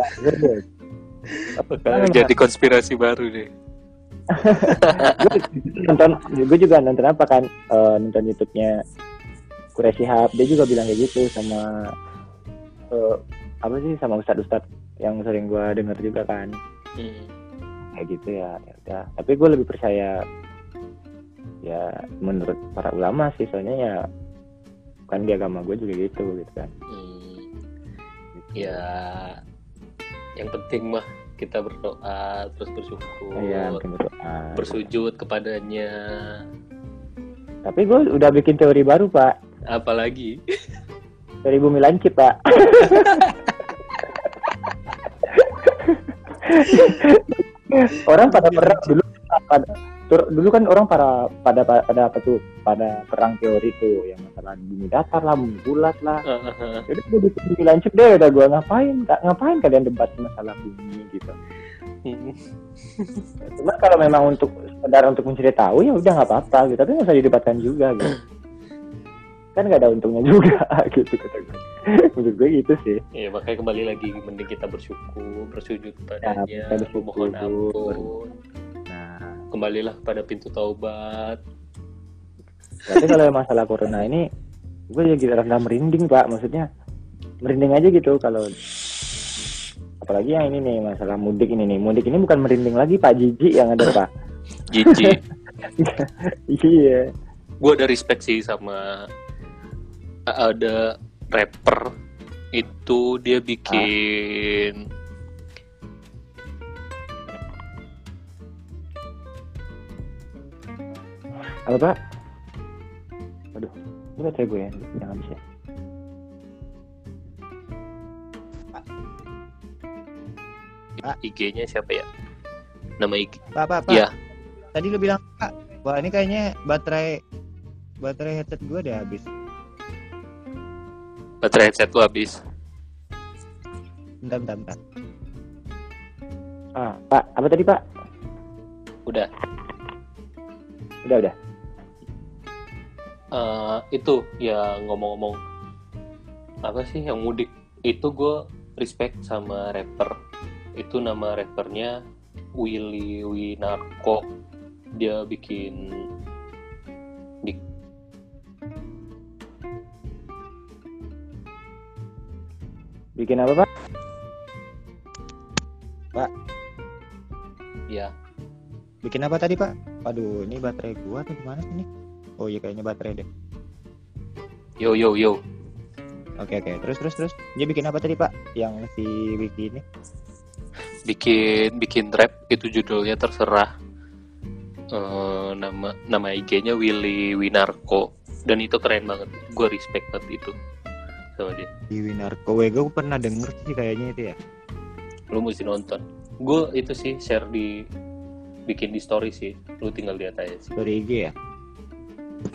Bakal jadi konspirasi baru nih [LAUGHS] gue nonton gue juga nonton apa kan eh, nonton YouTube-nya Kure Shihab dia juga bilang kayak gitu sama eh, apa sih sama ustadz ustadz yang sering gue denger juga kan. Hmm. kayak gitu ya ya udah. Tapi gue lebih percaya ya menurut para ulama sih soalnya ya kan di agama gue juga gitu gitu kan Hmm. ya yang penting mah kita berdoa terus bersyukur mungkin berdoa. bersujud kepadanya Tapi gue udah bikin teori baru pak, apalagi teori bumi lancip pak. [LAUGHS] orang pada perang dulu pada dulu kan orang para pada pada apa tuh? Pada perang teori tuh yang masalah bumi datar lah bumi bulat lah. Jadi gue bikin bumi lancip deh udah gue ngapain? Ngapain kalian debat masalah bumi gitu? Hmm. [LAUGHS] cuma kalau memang untuk sekedar untuk mencari tahu ya udah nggak apa-apa gitu. Tapi nggak usah didebatkan juga gitu. Kan nggak ada untungnya juga [LAUGHS] gitu kata gue menurut gue gitu sih. Ya makanya kembali lagi mending kita bersyukur bersujud kepadanya kita bersyukur. memohon ampun kembalilah pada pintu taubat. Tapi kalau masalah corona ini gue jadi rada merinding pak. Maksudnya merinding aja gitu kalau apalagi yang ini nih masalah mudik ini nih. Mudik ini bukan merinding lagi pak. Jijik yang ada pak. Jijik. [LAUGHS] Iya. Gue ada respect sih sama ada rapper itu dia bikin apa pak. Aduh ini baterai gue ya? Jangan bisa IG-nya siapa ya? Nama IG Pak, Pak, Pak. Iya. Tadi lu bilang, Pak, wah ini kayaknya baterai baterai headset gue udah habis. baterai headset lu habis. Bentar, bentar, bentar. ah pak apa tadi pak? Udah. Udah udah Eh, itu ya ngomong-ngomong. Apa sih yang mudik? Itu gue respect sama rapper. Itu nama rappernya Willy Winarko. Dia bikin bik- bikin apa pak. Ya. Bikin apa tadi, Pak? Aduh, ini baterai gua atau gimana sih ini? Oh iya kayaknya baterai deh. yo yo yo Oke, oke. Terus, terus, terus. Dia bikin apa tadi, Pak? Yang si Wiki ini? bikin bikin rap itu judulnya terserah Eh, nama nama IG-nya Willy Winarko dan itu keren banget gue respect banget itu sama dia Di Winarko. Gue gue pernah denger sih kayaknya itu ya. lu mesti nonton gue itu sih share di bikin di story sih lu tinggal lihat aja sih Story IG ya.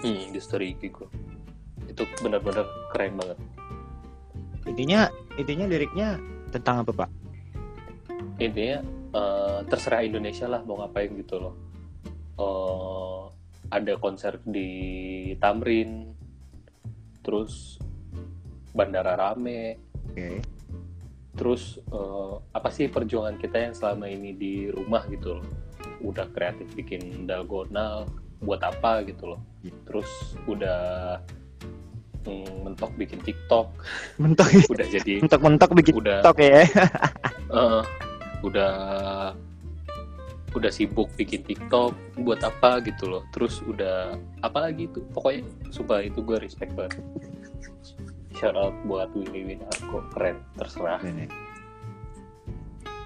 Hmm, di story IG gue itu benar-benar keren banget. Intinya intinya liriknya tentang apa pak? intinya eh, terserah Indonesia lah mau ngapain gitu loh. Eh, ada konser di Tamrin terus bandara rame. Oke. terus eh, apa sih perjuangan kita yang selama ini di rumah gitu loh? Udah kreatif bikin dalgona buat apa gitu loh. Terus udah mm, mentok bikin TikTok. Mentok. Udah jadi [LAUGHS] mentok-mentok bikin udah TikTok ya. [LAUGHS] eh, udah udah sibuk bikin TikTok buat apa gitu loh. Terus udah apalagi itu? Pokoknya sumpah itu gue respect banget. Shout out buat Willy Winarko keren terserah.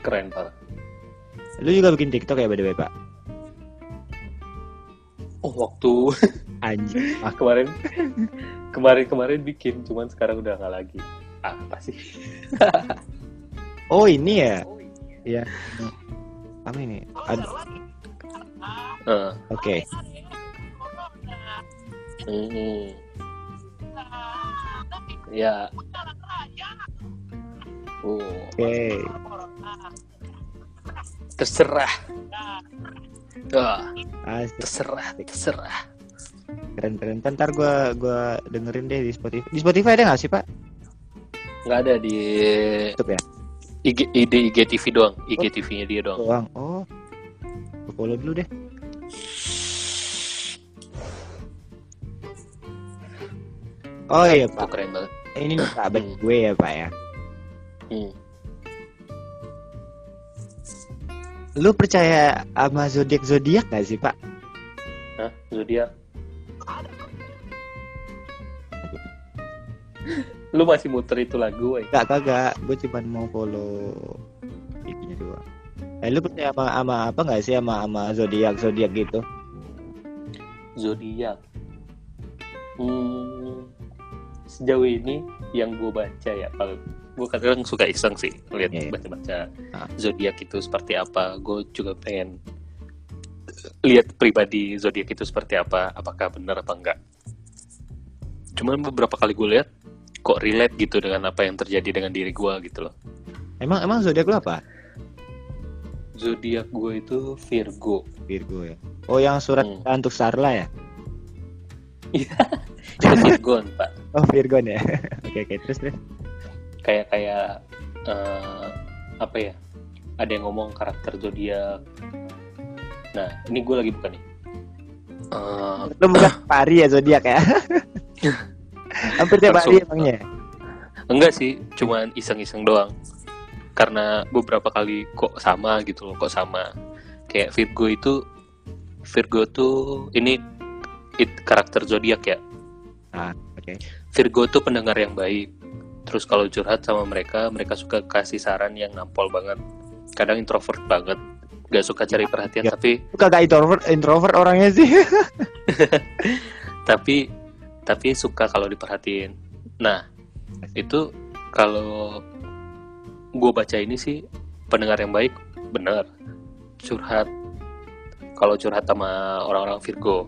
Keren parah Lu juga bikin TikTok ya by the way pak? Oh waktu [LAUGHS] Anjing. Ah, kemarin kemarin kemarin bikin cuman sekarang udah nggak lagi ah, apa sih [LAUGHS] Oh ini ya? Iya. Apa ini? Ad- Eh, Oke. hmm. ya oh Oke. terserah ah, Asik. terserah terserah Keren keren. Ntar gua gua dengerin deh di Spotify. Di Spotify ada nggak sih pak? nggak ada di YouTube ya? IG, ID IGTV doang IGTV-nya dia doang Doang. Oh. Follow dulu deh. Oh iya itu pak. keren banget Ini nih sahabat gue ya pak ya. hmm. Lu percaya sama zodiak zodiak gak sih pak? Hah? zodiak lu masih muter itu lagu woy. Gak kagak. Gue cuma mau follow ininya doang. Eh, lu percaya sama, sama apa nggak sih sama sama zodiak zodiak gitu? zodiak hmm. sejauh ini yang gue baca ya kalau gue kadang suka iseng sih lihat Iya. baca-baca Ah. zodiak itu seperti apa gue juga pengen lihat pribadi zodiak itu seperti apa apakah benar apa enggak cuman beberapa kali gue lihat kok relate gitu dengan apa yang terjadi dengan diri gue gitu loh Emang emang zodiak lu apa? zodiak gue itu Virgo Virgo ya. Oh yang surat Hmm. untuk Sarla ya? [LAUGHS] itu Virgon pak Oh Virgon ya. [LAUGHS] Oke oke terus terus. Kayak kayak eh, apa ya ada yang ngomong karakter zodiak. Nah ini gue lagi buka nih. Eh, Lu bukan pari [CLEARS THROAT] ya zodiak ya? [LAUGHS] Hampir tiap hari emangnya. enggak sih cuman iseng-iseng doang. Karena beberapa kali kok sama gitu loh kok sama. Kayak Virgo itu Virgo tuh ini it, karakter zodiak ya. Ah oke. Virgo tuh pendengar yang baik terus kalau curhat sama mereka mereka suka kasih saran yang nampol banget kadang introvert banget gak suka cari perhatian Ya. tapi kagak introvert introvert orangnya sih. [LAUGHS] tapi tapi suka kalau diperhatiin. Nah itu kalau gue baca ini sih pendengar yang baik bener curhat kalau curhat sama orang-orang Virgo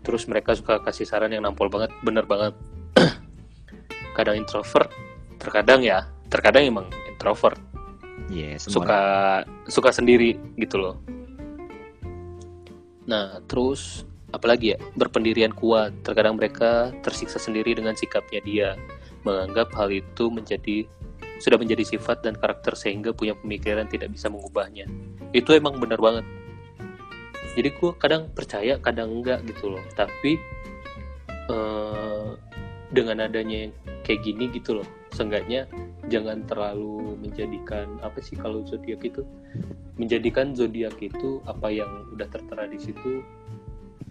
terus mereka suka kasih saran yang nampol banget bener banget [CLEARS THROAT] kadang introvert terkadang ya terkadang emang introvert Iya semua. suka suka sendiri gitu loh. Nah, terus apalagi ya berpendirian kuat. Terkadang mereka tersiksa sendiri dengan sikapnya dia, menganggap hal itu menjadi sudah menjadi sifat dan karakter sehingga punya pemikiran tidak bisa mengubahnya. Itu emang benar banget. Jadi gue kadang percaya, kadang enggak gitu loh. Tapi eh, dengan adanya yang kayak gini gitu loh, seenggaknya jangan terlalu menjadikan apa sih kalau zodiak itu? Menjadikan zodiak itu apa yang udah tertera di situ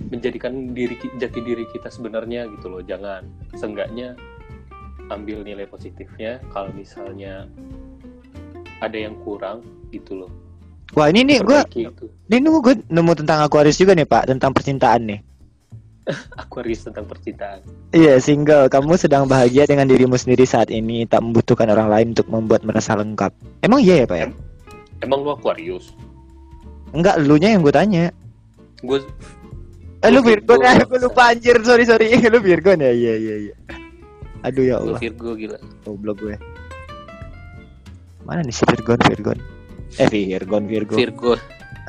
menjadikan diri jati diri kita sebenarnya gitu loh. Jangan. Seenggaknya ambil nilai positifnya kalau misalnya ada yang kurang gitu loh. Wah ini nih gue ini gue nemu tentang Aquarius juga nih pak tentang percintaan nih. [LAUGHS] Aquarius tentang percintaan Iya single. Kamu sedang bahagia dengan dirimu sendiri saat ini tak membutuhkan orang lain untuk membuat merasa lengkap. Emang iya ya pak ya? emang lu Aquarius Enggak, lu nya yang gue tanya. Gue Eh lu Virgo Virgo, ya, gue bangsa. lupa anjir, sorry sorry. [LAUGHS] lu Virgo ya, iya iya iya. Aduh ya gue Allah, Virgo gila. goblok gue. Mana nih si Virgon Virgon? Eh Virgon Virgo. Virgo.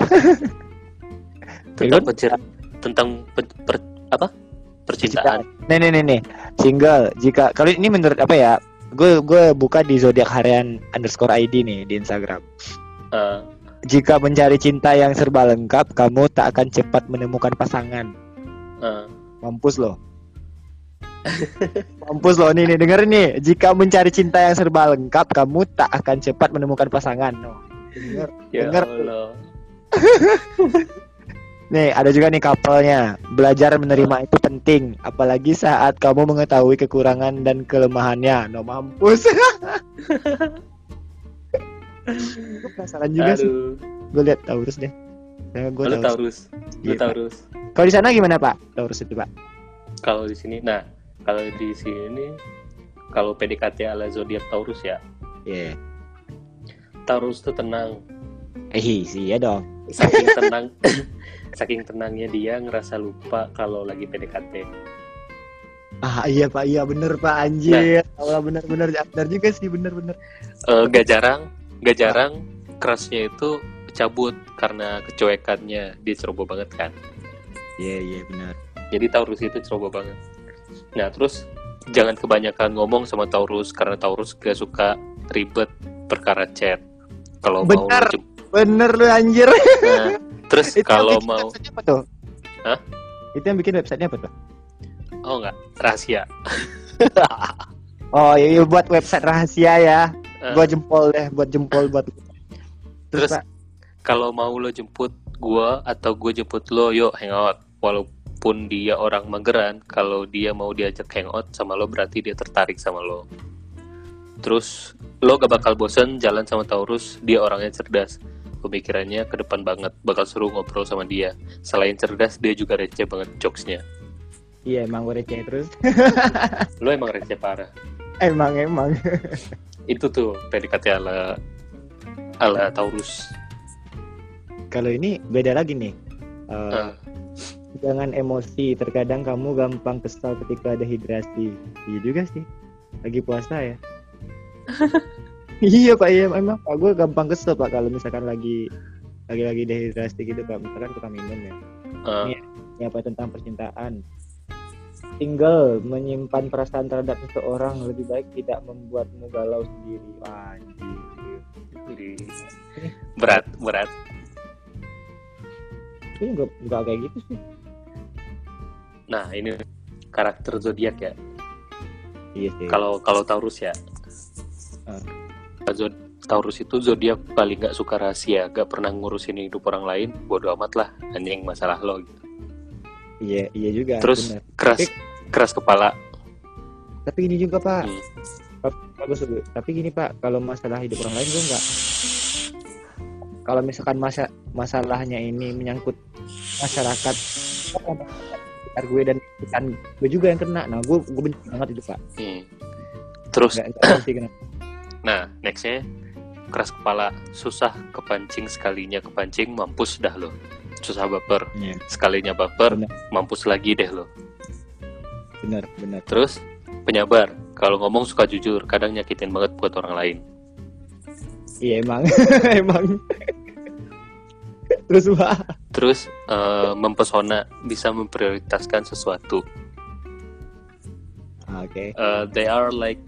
[LAUGHS] Virgon? tentang pencer tentang pe- per- apa? Percintaan. Nih nih nih nih, single. Jika kalau ini menurut apa ya? Gue gue buka di zodiak harian underscore ID nih di Instagram. Eh, Jika mencari cinta yang serba lengkap, kamu tak akan cepat menemukan pasangan. eh. Mampus loh. Mampus loh nih nih denger nih. Jika mencari cinta yang serba lengkap, kamu tak akan cepat menemukan pasangan. No. Denger. Ya Dengar. Allah. [LAUGHS] Nih ada juga nih couple-nya. Belajar menerima itu penting, apalagi saat kamu mengetahui kekurangan dan kelemahannya. No mampus. [LAUGHS] Gue penasaran juga sih. Aduh. Gue lihat Taurus deh. Nah, gue Lu Taurus. Taurus. Iya. Taurus. Kalau di sana gimana Pak? Taurus itu Pak? Kalau di sini, nah kalau di sini kalau PDKT ala zodiak Taurus ya, Iya. Taurus tuh tenang. Eh iya dong. Saking tenang, [LAUGHS] saking tenangnya dia ngerasa lupa kalau lagi PDKT. Ah iya Pak, iya bener Pak anjir. Allah bener-bener bener juga sih bener-bener. Eh, gak jarang, gak jarang kerasnya itu cabut karena kecuekannya dia ceroboh banget kan. Iya iya benar. Jadi Taurus itu ceroboh banget. Nah terus jangan kebanyakan ngomong sama Taurus karena Taurus gak suka ribet perkara chat. Kalau mau jem- Bener lu anjir. nah, terus Itu kalau mau apa tuh? Hah? Itu yang bikin websitenya apa tuh? oh enggak rahasia. [LAUGHS] Oh iya, iya, buat website rahasia ya. Eh, Gua jempol deh, buat jempol buat. Terus, Pak, kalau mau lo jemput gua atau gue jemput lo yuk hangout walaupun dia orang mageran kalau dia mau diajak hangout sama lo berarti dia tertarik sama lo terus lo gak bakal bosen jalan sama Taurus dia orangnya cerdas pemikirannya ke depan banget bakal seru ngobrol sama dia selain cerdas dia juga receh banget jokesnya iya emang gue receh terus. lo emang receh parah emang emang. itu tuh PDKT ala ala Taurus Kalau ini beda lagi nih. Eh, Ah. Jangan emosi. Terkadang kamu gampang kesal ketika ada hidrasi. Iya juga sih. Lagi puasa ya. [LAUGHS] [LAUGHS] iya pak. Iya emang. Pak gue gampang kesel pak kalau misalkan lagi lagi lagi dehidrasi gitu pak. Misalkan kita minum ya. Ah, ini apa tentang percintaan. Tinggal menyimpan perasaan terhadap seseorang lebih baik tidak membuatmu galau sendiri. Anjir. Berat berat. Ini enggak enggak kayak gitu sih. Nah ini karakter zodiak ya? Iya sih. Kalau kalau Taurus ya? Ah. Taurus itu zodiak paling nggak suka rahasia gak pernah ngurusin hidup orang lain bodo amat lah anjing masalah lo gitu. iya iya juga terus benar. keras Tapi- keras kepala tapi ini juga pak Hmm. bagus tapi gini pak kalau masalah hidup orang lain gue enggak kalau misalkan masa masalahnya ini menyangkut masyarakat sekitar gue dan bukan gue juga yang kena nah gue gue benci banget itu pak Hmm. terus sih kenapa nah nextnya keras kepala susah kepancing sekalinya kepancing mampus dah lo. Susah baper Iya. sekalinya baper Benar. mampus lagi deh lo. Benar benar. Terus penyabar. Kalau ngomong suka jujur kadang nyakitin banget buat orang lain. Iya emang. [LAUGHS] Emang. Terus pak terus eh, mempesona bisa memprioritaskan sesuatu. Oke. Uh, they are like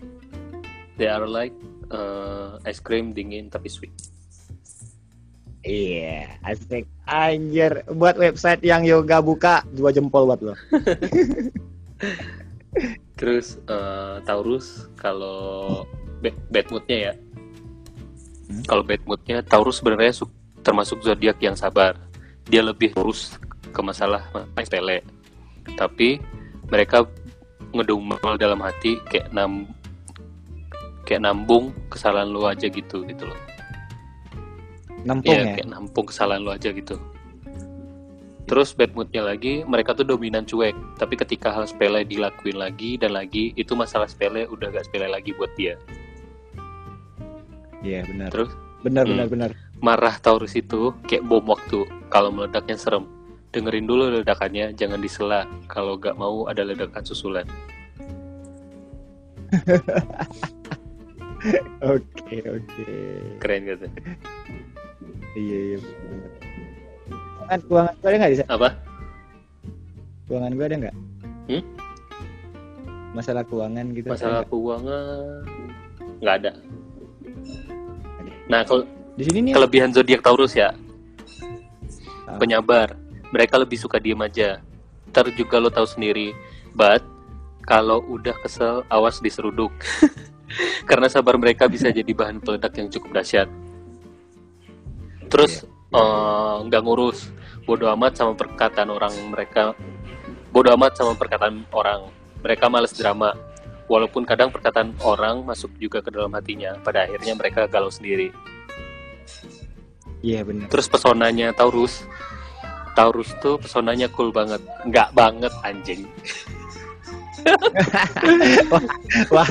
they are like uh, ice cream dingin tapi sweet. iya asik anjir buat website yang yoga buka dua jempol buat lo [LAUGHS] Terus uh, Taurus kalau bad, bad moodnya ya. Hmm. Kalau bad moodnya Taurus sebenarnya su- termasuk zodiak yang sabar. Dia lebih urus ke masalah sepele. Tapi mereka ngedumel dalam hati kayak nam kayak nambung kesalahan lu aja gitu gitu loh. nampung Iya, ya kayak nampung kesalahan lu aja gitu. Terus bad moodnya lagi, mereka tuh dominan cuek. Tapi ketika hal sepele dilakuin lagi dan lagi, itu masalah sepele udah gak sepele lagi buat dia. iya benar Terus benar Hmm. benar benar marah Taurus itu kayak bom waktu kalau meledaknya serem dengerin dulu ledakannya jangan disela kalau gak mau ada ledakan susulan [LAUGHS] Oke oke. keren gitu Iya iya. bener. Keuangan gue ada nggak di sana? apa Keuangan gue ada nggak? Hmm? Masalah keuangan gitu. masalah keuangan nggak ada nah kalau Di sini nih. kelebihan zodiak Taurus ya penyabar mereka lebih suka diem aja ntar juga lo tahu sendiri but kalau udah kesel awas diseruduk. [LAUGHS] Karena sabar mereka bisa jadi bahan peledak yang cukup dahsyat. Terus eh, nggak ngurus. Bodoh amat sama perkataan orang mereka. Bodoh amat sama perkataan orang. Mereka males drama. Walaupun kadang perkataan orang masuk juga ke dalam hatinya. Pada akhirnya mereka galau sendiri. Iya benar. Terus pesonanya Taurus. Taurus tuh pesonanya cool banget. Nggak banget anjing. [LAUGHS] Wah,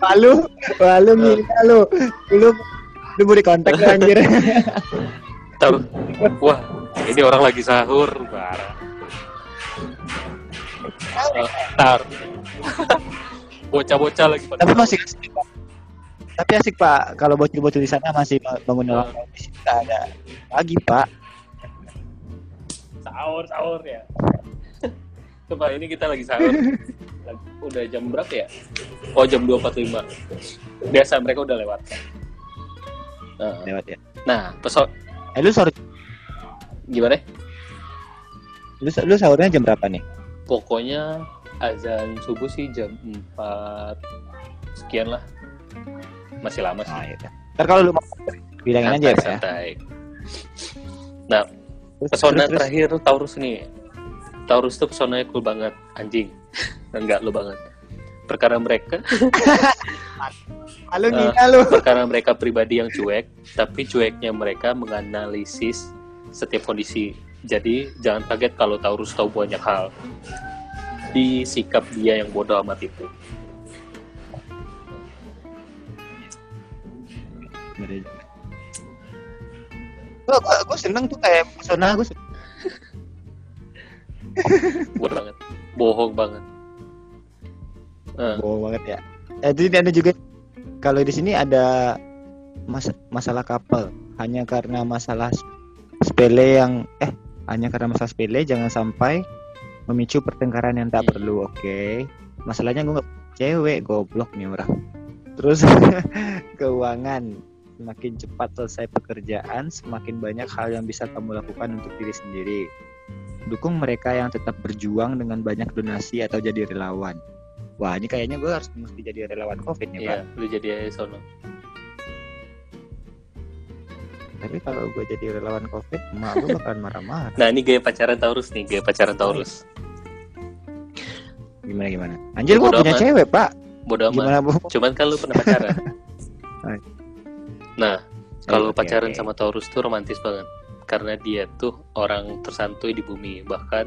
wah lu, wah lu gila lu, lu, lu mau dikontak lu anjir. Taurus. Wah, ini orang lagi sahur. Parah. Eh, Tar. Bocah-bocah lagi pada Tapi masih asik, Pak. Tapi asik Pak, kalau bocil-bocil di sana masih bangun sini nggak ada pagi Pak. sahur sahur ya. Coba ini kita lagi sahur. Udah jam berapa ya? Oh jam 2.45 Biasa mereka udah lewat. Nah, Lewat ya. Nah, peson Eh lu sahur, gimana? lu, lu sahurnya jam berapa nih? Pokoknya azan subuh sih jam 4 sekian lah. Masih lama sih. Ah, iya. Ntar kalau lu mau bilangin aja ya ya. santai. Nah, Terus- pesona terus- terus- terakhir Taurus nih. Taurus tuh pesonanya cool banget, anjing. [LAUGHS] Enggak lu banget. Perkara mereka, [LAUGHS] Eh, gila lu. perkara mereka pribadi yang cuek, tapi cueknya mereka menganalisis setiap kondisi. Jadi jangan kaget kalau Taurus tahu banyak hal. Di sikap dia yang bodoh amat itu. Gua seneng tuh kayak pesona gua [LAUGHS] Bodoh banget. Bohong banget. Eh, bohong banget ya. Eh, jadi ada juga kalau di sini ada mas- masalah couple hanya karena masalah sepele yang eh hanya karena masalah sepele jangan sampai memicu pertengkaran yang tak Hmm. perlu oke masalahnya gue nggak cewek goblok nih orang terus [LAUGHS] keuangan semakin cepat selesai pekerjaan semakin banyak hal yang bisa kamu lakukan untuk diri sendiri dukung mereka yang tetap berjuang dengan banyak donasi atau jadi relawan Wah ini kayaknya gue harus mesti jadi relawan covid nih pak. iya, lu jadi sono. Tapi kalau gue jadi relawan covid, emak gue bakalan marah-marah. Nah, ini gaya pacaran Taurus nih, gaya pacaran Taurus. Gimana gimana? Anjir gue Bodo punya amat. cewek pak. Bodoh amat. Gimana bu? Cuman kan lu pernah pacaran. [LAUGHS] Nah, kalau Oke, pacaran oke. sama Taurus tuh romantis banget. Karena dia tuh orang tersantuy di bumi. Bahkan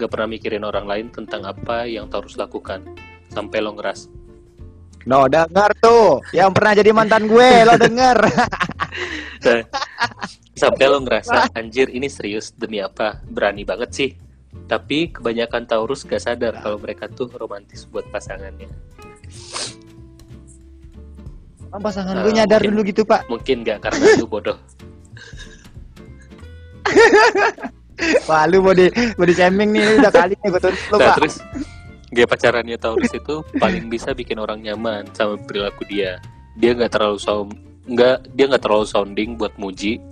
nggak pernah mikirin orang lain tentang apa yang Taurus lakukan. Sampai lo ngeras. No denger tuh, yang pernah jadi mantan gue, lo denger. [LAUGHS] Sampai lo ngerasa, anjir ini serius demi apa? Berani banget sih. Tapi kebanyakan Taurus gak sadar kalau mereka tuh romantis buat pasangannya. Emang pasangan Nah, gue nyadar mungkin- dulu gitu pak. Mungkin gak karena lu bodoh. [LAUGHS] Wah lu mau di mau di shaming nih udah kali nih gue tuntut lu Nah pak. terus gaya pacarannya Taurus itu paling bisa bikin orang nyaman sama perilaku dia. Dia nggak terlalu sound, nggak dia nggak terlalu sounding buat muji,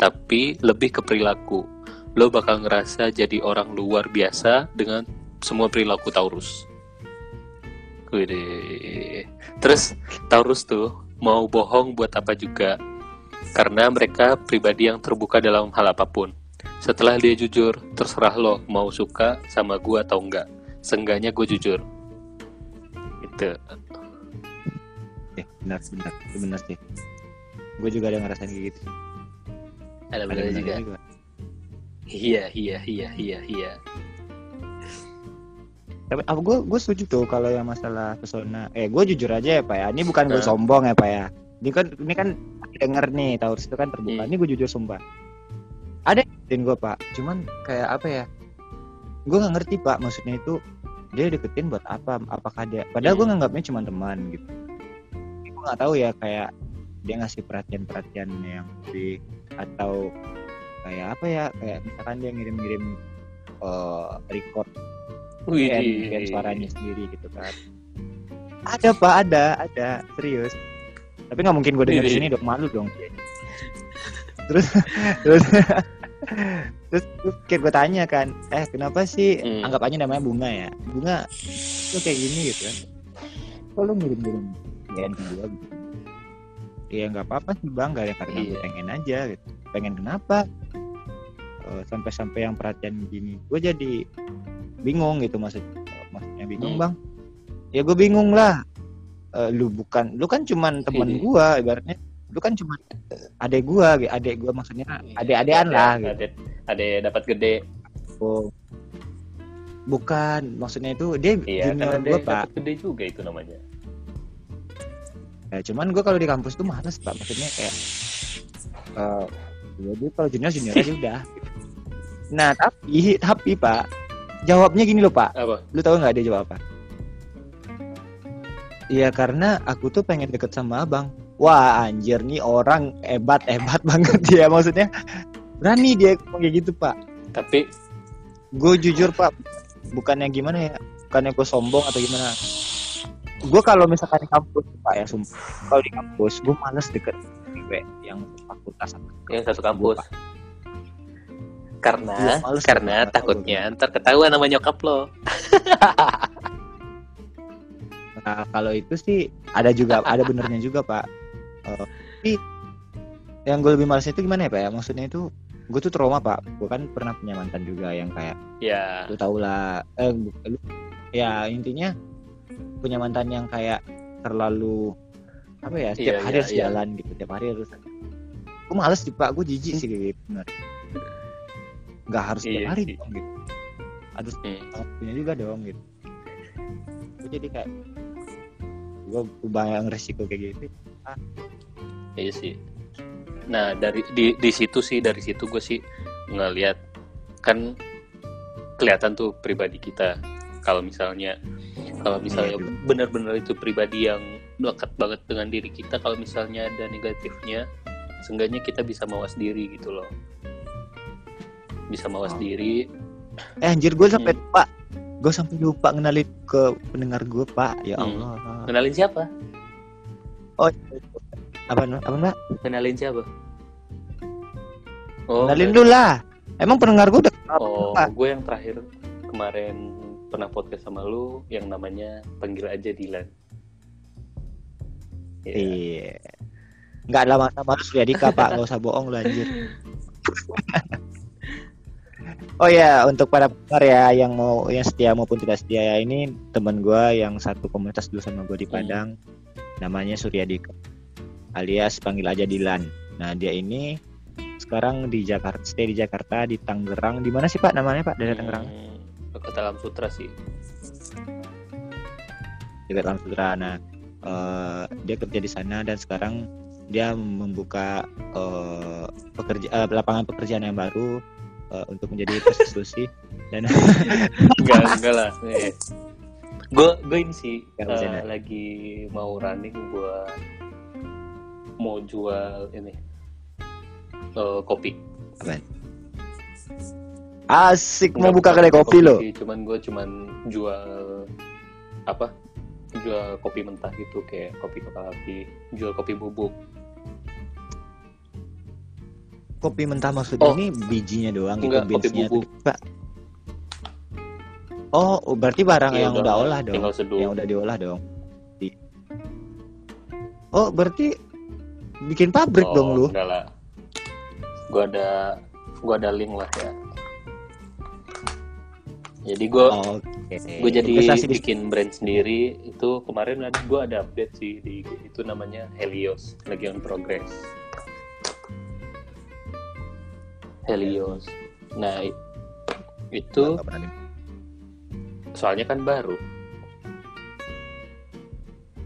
tapi lebih ke perilaku. Lo bakal ngerasa jadi orang luar biasa dengan semua perilaku Taurus. Wih, terus Taurus tuh mau bohong buat apa juga, karena mereka pribadi yang terbuka dalam hal apa pun. Setelah dia jujur, terserah lo mau suka sama gua atau enggak. Seenggaknya gue jujur. Itu. Eh, benar benar itu benar sih. Gue juga ada ngerasain kayak gitu. Ada benar juga. juga. Iya, iya, iya, iya, iya. Tapi aku gue gue setuju tuh kalau yang masalah pesona. Eh gue jujur aja ya pak ya. Ini bukan gue Nah. sombong ya pak ya. Ini kan ini kan denger nih Taurus itu kan terbuka. Hmm. ini gue jujur sumpah. Ada yang gue pak. Cuman kayak apa ya? Gue nggak ngerti pak. Maksudnya itu dia deketin buat apa? Apakah dia padahal gue Hmm. nganggapnya cuma teman gitu. Gue nggak tahu ya kayak dia ngasih perhatian perhatian yang lebih atau kayak apa ya? Kayak misalkan dia ngirim-ngirim eh, record Wih, suaranya sendiri gitu kan. Ada pak. Ada. Ada. Serius tapi nggak mungkin gue denger di Wih. sini dong malu dong. Terus [LAUGHS] terus terus, terus kayak gue tanya kan eh kenapa sih Hmm. anggap aja namanya bunga ya? Bunga lu kayak gini gitu kan. Kok lu ngirim ngirim band ke gue gitu ya nggak apa-apa sih bang gak ya karena gue Iya. pengen aja gitu. Pengen kenapa? Eh, sampai-sampai yang perhatian gini. Gue jadi bingung gitu maksud maksudnya bingung Hmm. bang. Ya gue bingung lah Eh, lu bukan lu kan cuman temen Iya. gua ibaratnya lu kan cuman adek gua gitu adek gua maksudnya adek-adean lah gitu Ada ada dapat gede. Oh. bukan maksudnya itu dia Iya, junior gua pak gede juga itu namanya. Ya, cuman gua kalau di kampus tuh males pak maksudnya kayak eh ya dia kalau junior junior aja udah nah tapi tapi pak jawabnya gini loh pak Apa? lu tahu nggak dia jawab apa Iya karena aku tuh pengen deket sama abang. Wah anjir nih orang hebat hebat [LAUGHS] banget dia maksudnya. Berani dia ngomong kayak gitu pak. Tapi gue jujur pak bukannya gimana ya? Bukannya gue sombong atau gimana? Gue kalau misalkan di kampus pak ya sumpah. Kalau di kampus gue males deket cewek yang fakultas sama yang satu kampus. Karena males karena takutnya ntar ketahuan sama nyokap lo. [LAUGHS] Nah, kalau itu sih ada juga ada benernya juga pak. Eh, tapi yang gue lebih males itu gimana ya pak ya? Maksudnya itu gue tuh trauma pak. Gue kan pernah punya mantan juga yang kayak Ya, lu tau lah. Eh, lu- ya intinya punya mantan yang kayak terlalu apa ya? Setiap Iya, hari iya, harus iya. jalan gitu. Setiap hari harus. Gue males sih pak. Gue jijik sih gitu. Bener. Gak harus setiap Iya hari dong gitu. Harus Hmm. punya juga dong gitu. Gue jadi kayak gue bayang resiko kayak gitu. iya sih. Nah dari di di situ sih dari situ gue sih ngeliat kan kelihatan tuh pribadi kita. Kalau misalnya kalau misalnya Iya, benar-benar itu pribadi yang melekat banget dengan diri kita, kalau misalnya ada negatifnya, seenggaknya kita bisa mawas diri gitu loh. Bisa mawas Oh. diri. Eh anjir gue sampai Hmm. lupa. Gue sampai lupa ngenalin ke pendengar gue pak. Ya Hmm. Allah. Kenalin siapa? Oh apa apa mbak? Kenalin siapa? Oh, Kenalin lu lah. Emang pendengar gue udah Oh, Pak. gue yang terakhir kemarin pernah podcast sama lu yang namanya panggil aja Dilan. Ya. Iya. Nggak lama sama lu Surya Dika pak. Gak usah bohong lu anjir. [LAUGHS] Oh ya, untuk para pendengar ya yang mau yang setia maupun tidak setia ya ini teman gue yang satu komunitas dulu sama gue di Hmm. Padang, namanya Surya Dika, alias panggil aja Dilan. Nah dia ini sekarang di Jakarta, stay di Jakarta, di Tangerang. Di mana sih pak namanya pak? Dari Tangerang? Hmm, Kota Alam Sutra sih. di Vietnam Sutra. Nah, eh, dia kerja di sana dan sekarang dia membuka eh, pekerja eh, lapangan pekerjaan yang baru eh, untuk menjadi prostitusi dan [LAUGHS] enggak, enggak lah. Gue gue ini sih Nggak eh, bercanda. lagi mau running buat mau jual ini eh, kopi. asik mau buka kedai kopi loh. sih, cuman gue cuman jual apa? Jual kopi mentah gitu kayak kopi kepala api, jual kopi bubuk. Kopi mentah maksudnya Oh. ini bijinya doang gitu Enggak, kopi beansnya bubuk. tuh, Pak. Oh, berarti barang Iya, yang udah olah dong. Yang udah diolah dong. Di- Oh, berarti bikin pabrik oh, dong lu. Enggak lah. Gua ada gua ada link lah ya. Jadi gua Oh, Oke. gue jadi Investasi di bikin brand sendiri itu kemarin ada gue ada update sih di itu namanya Helios lagi on progress Helios nah itu soalnya kan baru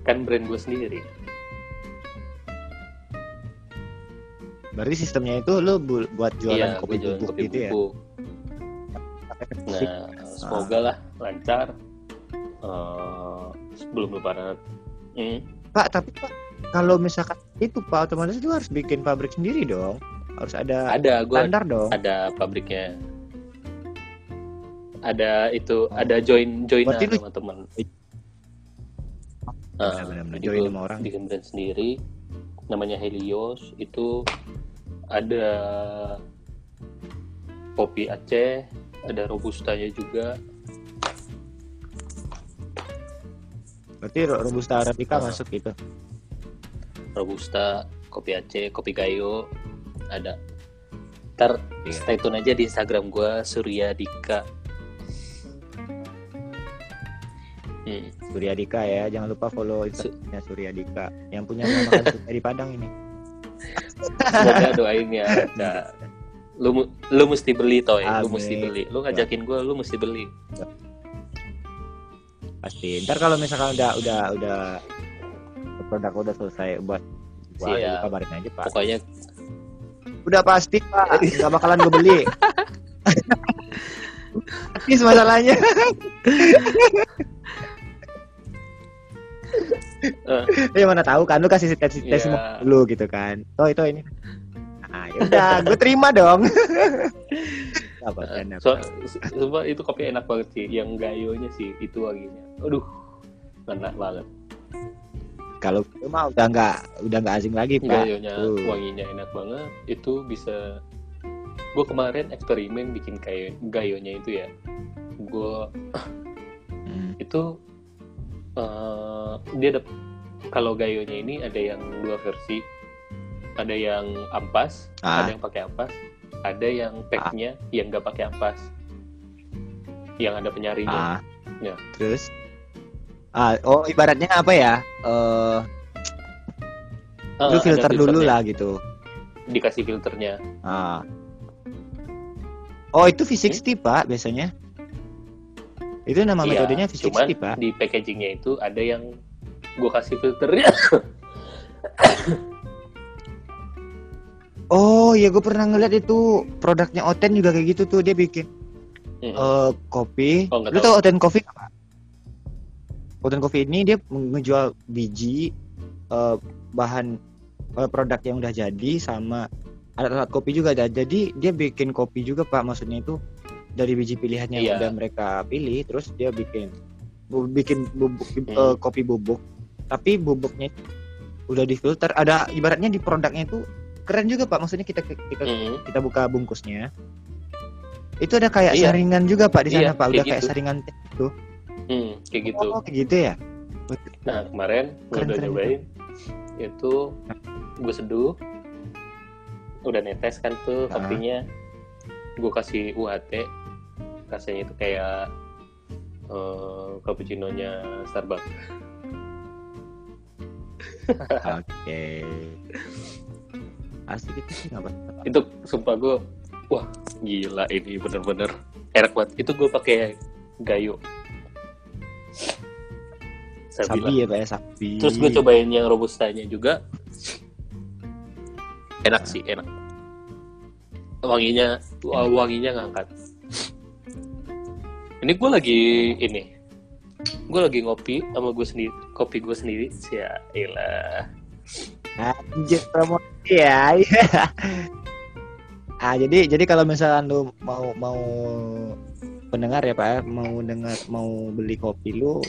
kan brand gue sendiri Berarti sistemnya itu lu bu- buat jualan iya, kopi jualan bubuk kopi gitu ya? bubuk. Sip. [LAUGHS] Nah, semoga lah lancar. Eh, sebelum lebaran. Hmm. Pak, tapi Pak, kalau misalkan itu Pak otomatis itu harus bikin pabrik sendiri dong. Harus ada Ada, gue standar dong. ada pabriknya. Ada itu, ada join lu- sama teman. Jadi join gua sama orang. bikin brand sendiri namanya Helios itu ada kopi Aceh ada robustanya juga Berarti ro- robusta arabica Ah. masuk gitu. robusta kopi Aceh kopi Gayo ada ntar Iya. stay tune aja di Instagram gua Surya Dika hmm. Surya Dika ya, jangan lupa follow Instagramnya Surya Dika yang punya [LAUGHS] nama makan di Padang ini. semoga doain ya Nah, lu lu mesti beli toy lu Amin. mesti beli lu ngajakin gua lu mesti beli Pasti. Ntar kalau misalkan udah udah udah produk udah selesai buat ya Siap. lu kabarin aja Pak. pokoknya Udah pasti Pak, nggak bakalan gue beli. Ini masalahnya. Eh. Ya mana tahu kan lu kasih tes tes semua dulu gitu kan. Oh itu ini. Nah, ya udah, [LAUGHS] gue terima dong. Apa So, su- sumpah itu kopi enak banget sih. Yang gayonya sih itu wanginya. Aduh, enak banget. Kalau gue mah udah nggak udah nggak asing lagi Pak. Gayonya, Tuh. wanginya enak banget. Itu bisa. Gue kemarin eksperimen bikin kayak gayonya itu ya. Gue Hmm. itu eh, dia ada kalau gayonya ini ada yang dua versi. Ada yang ampas, Ah. ada yang pakai ampas, ada yang packnya yang nggak pakai ampas, yang ada penyarinya. Ah. Ya. Terus ah oh ibaratnya apa ya? Eh Eh, lu filter dulu lah gitu. dikasih filternya Ah. Oh, itu V60 Pak biasanya. Itu nama Iya, metodenya cuman V60 Pak. di packagingnya itu ada yang gue kasih filternya [COUGHS] Oh, iya gue pernah ngeliat itu produknya Oten juga kayak gitu tuh dia bikin eh, kopi. Oh, Lu tau Oten Coffee nggak, Pak? Oten Coffee ini dia menjual biji eh, bahan eh, produk yang udah jadi sama alat-alat kopi juga ada. Jadi dia bikin kopi juga Pak. Maksudnya itu dari biji pilihan yang Iya. udah mereka pilih, terus dia bikin bu- bikin bubuk eh, Hmm. kopi bubuk. Tapi bubuknya udah difilter. Ada ibaratnya di produknya itu keren juga Pak. Maksudnya kita kita Mm, kita buka bungkusnya itu ada kayak Iya. saringan juga pak di sana Iya, pak udah kayak kayak gitu. saringan teh tuh mm, kayak gitu. Oh kayak gitu ya? Nah kemarin gue udah nyobain. itu gue seduh. Udah netes kan tuh Ah. kopinya. Gue kasih UHT rasanya itu kayak eh cappuccino-nya Starbucks. Oke. Asik itu sih apa itu sumpah gue wah gila ini bener-bener. Enak banget. Itu gue pakai gayo Sabila. sapi ya pak ya sapi terus gue cobain yang robustanya juga. Enak sih enak. Wanginya wah, wanginya ngangkat. Ini gue lagi ini. Gue lagi ngopi sama gue sendiri kopi gue sendiri. Ya ilah anjir promosi ya ah jadi jadi kalau misalkan lu mau mau pendengar ya pak ya, mau dengar mau beli kopi lu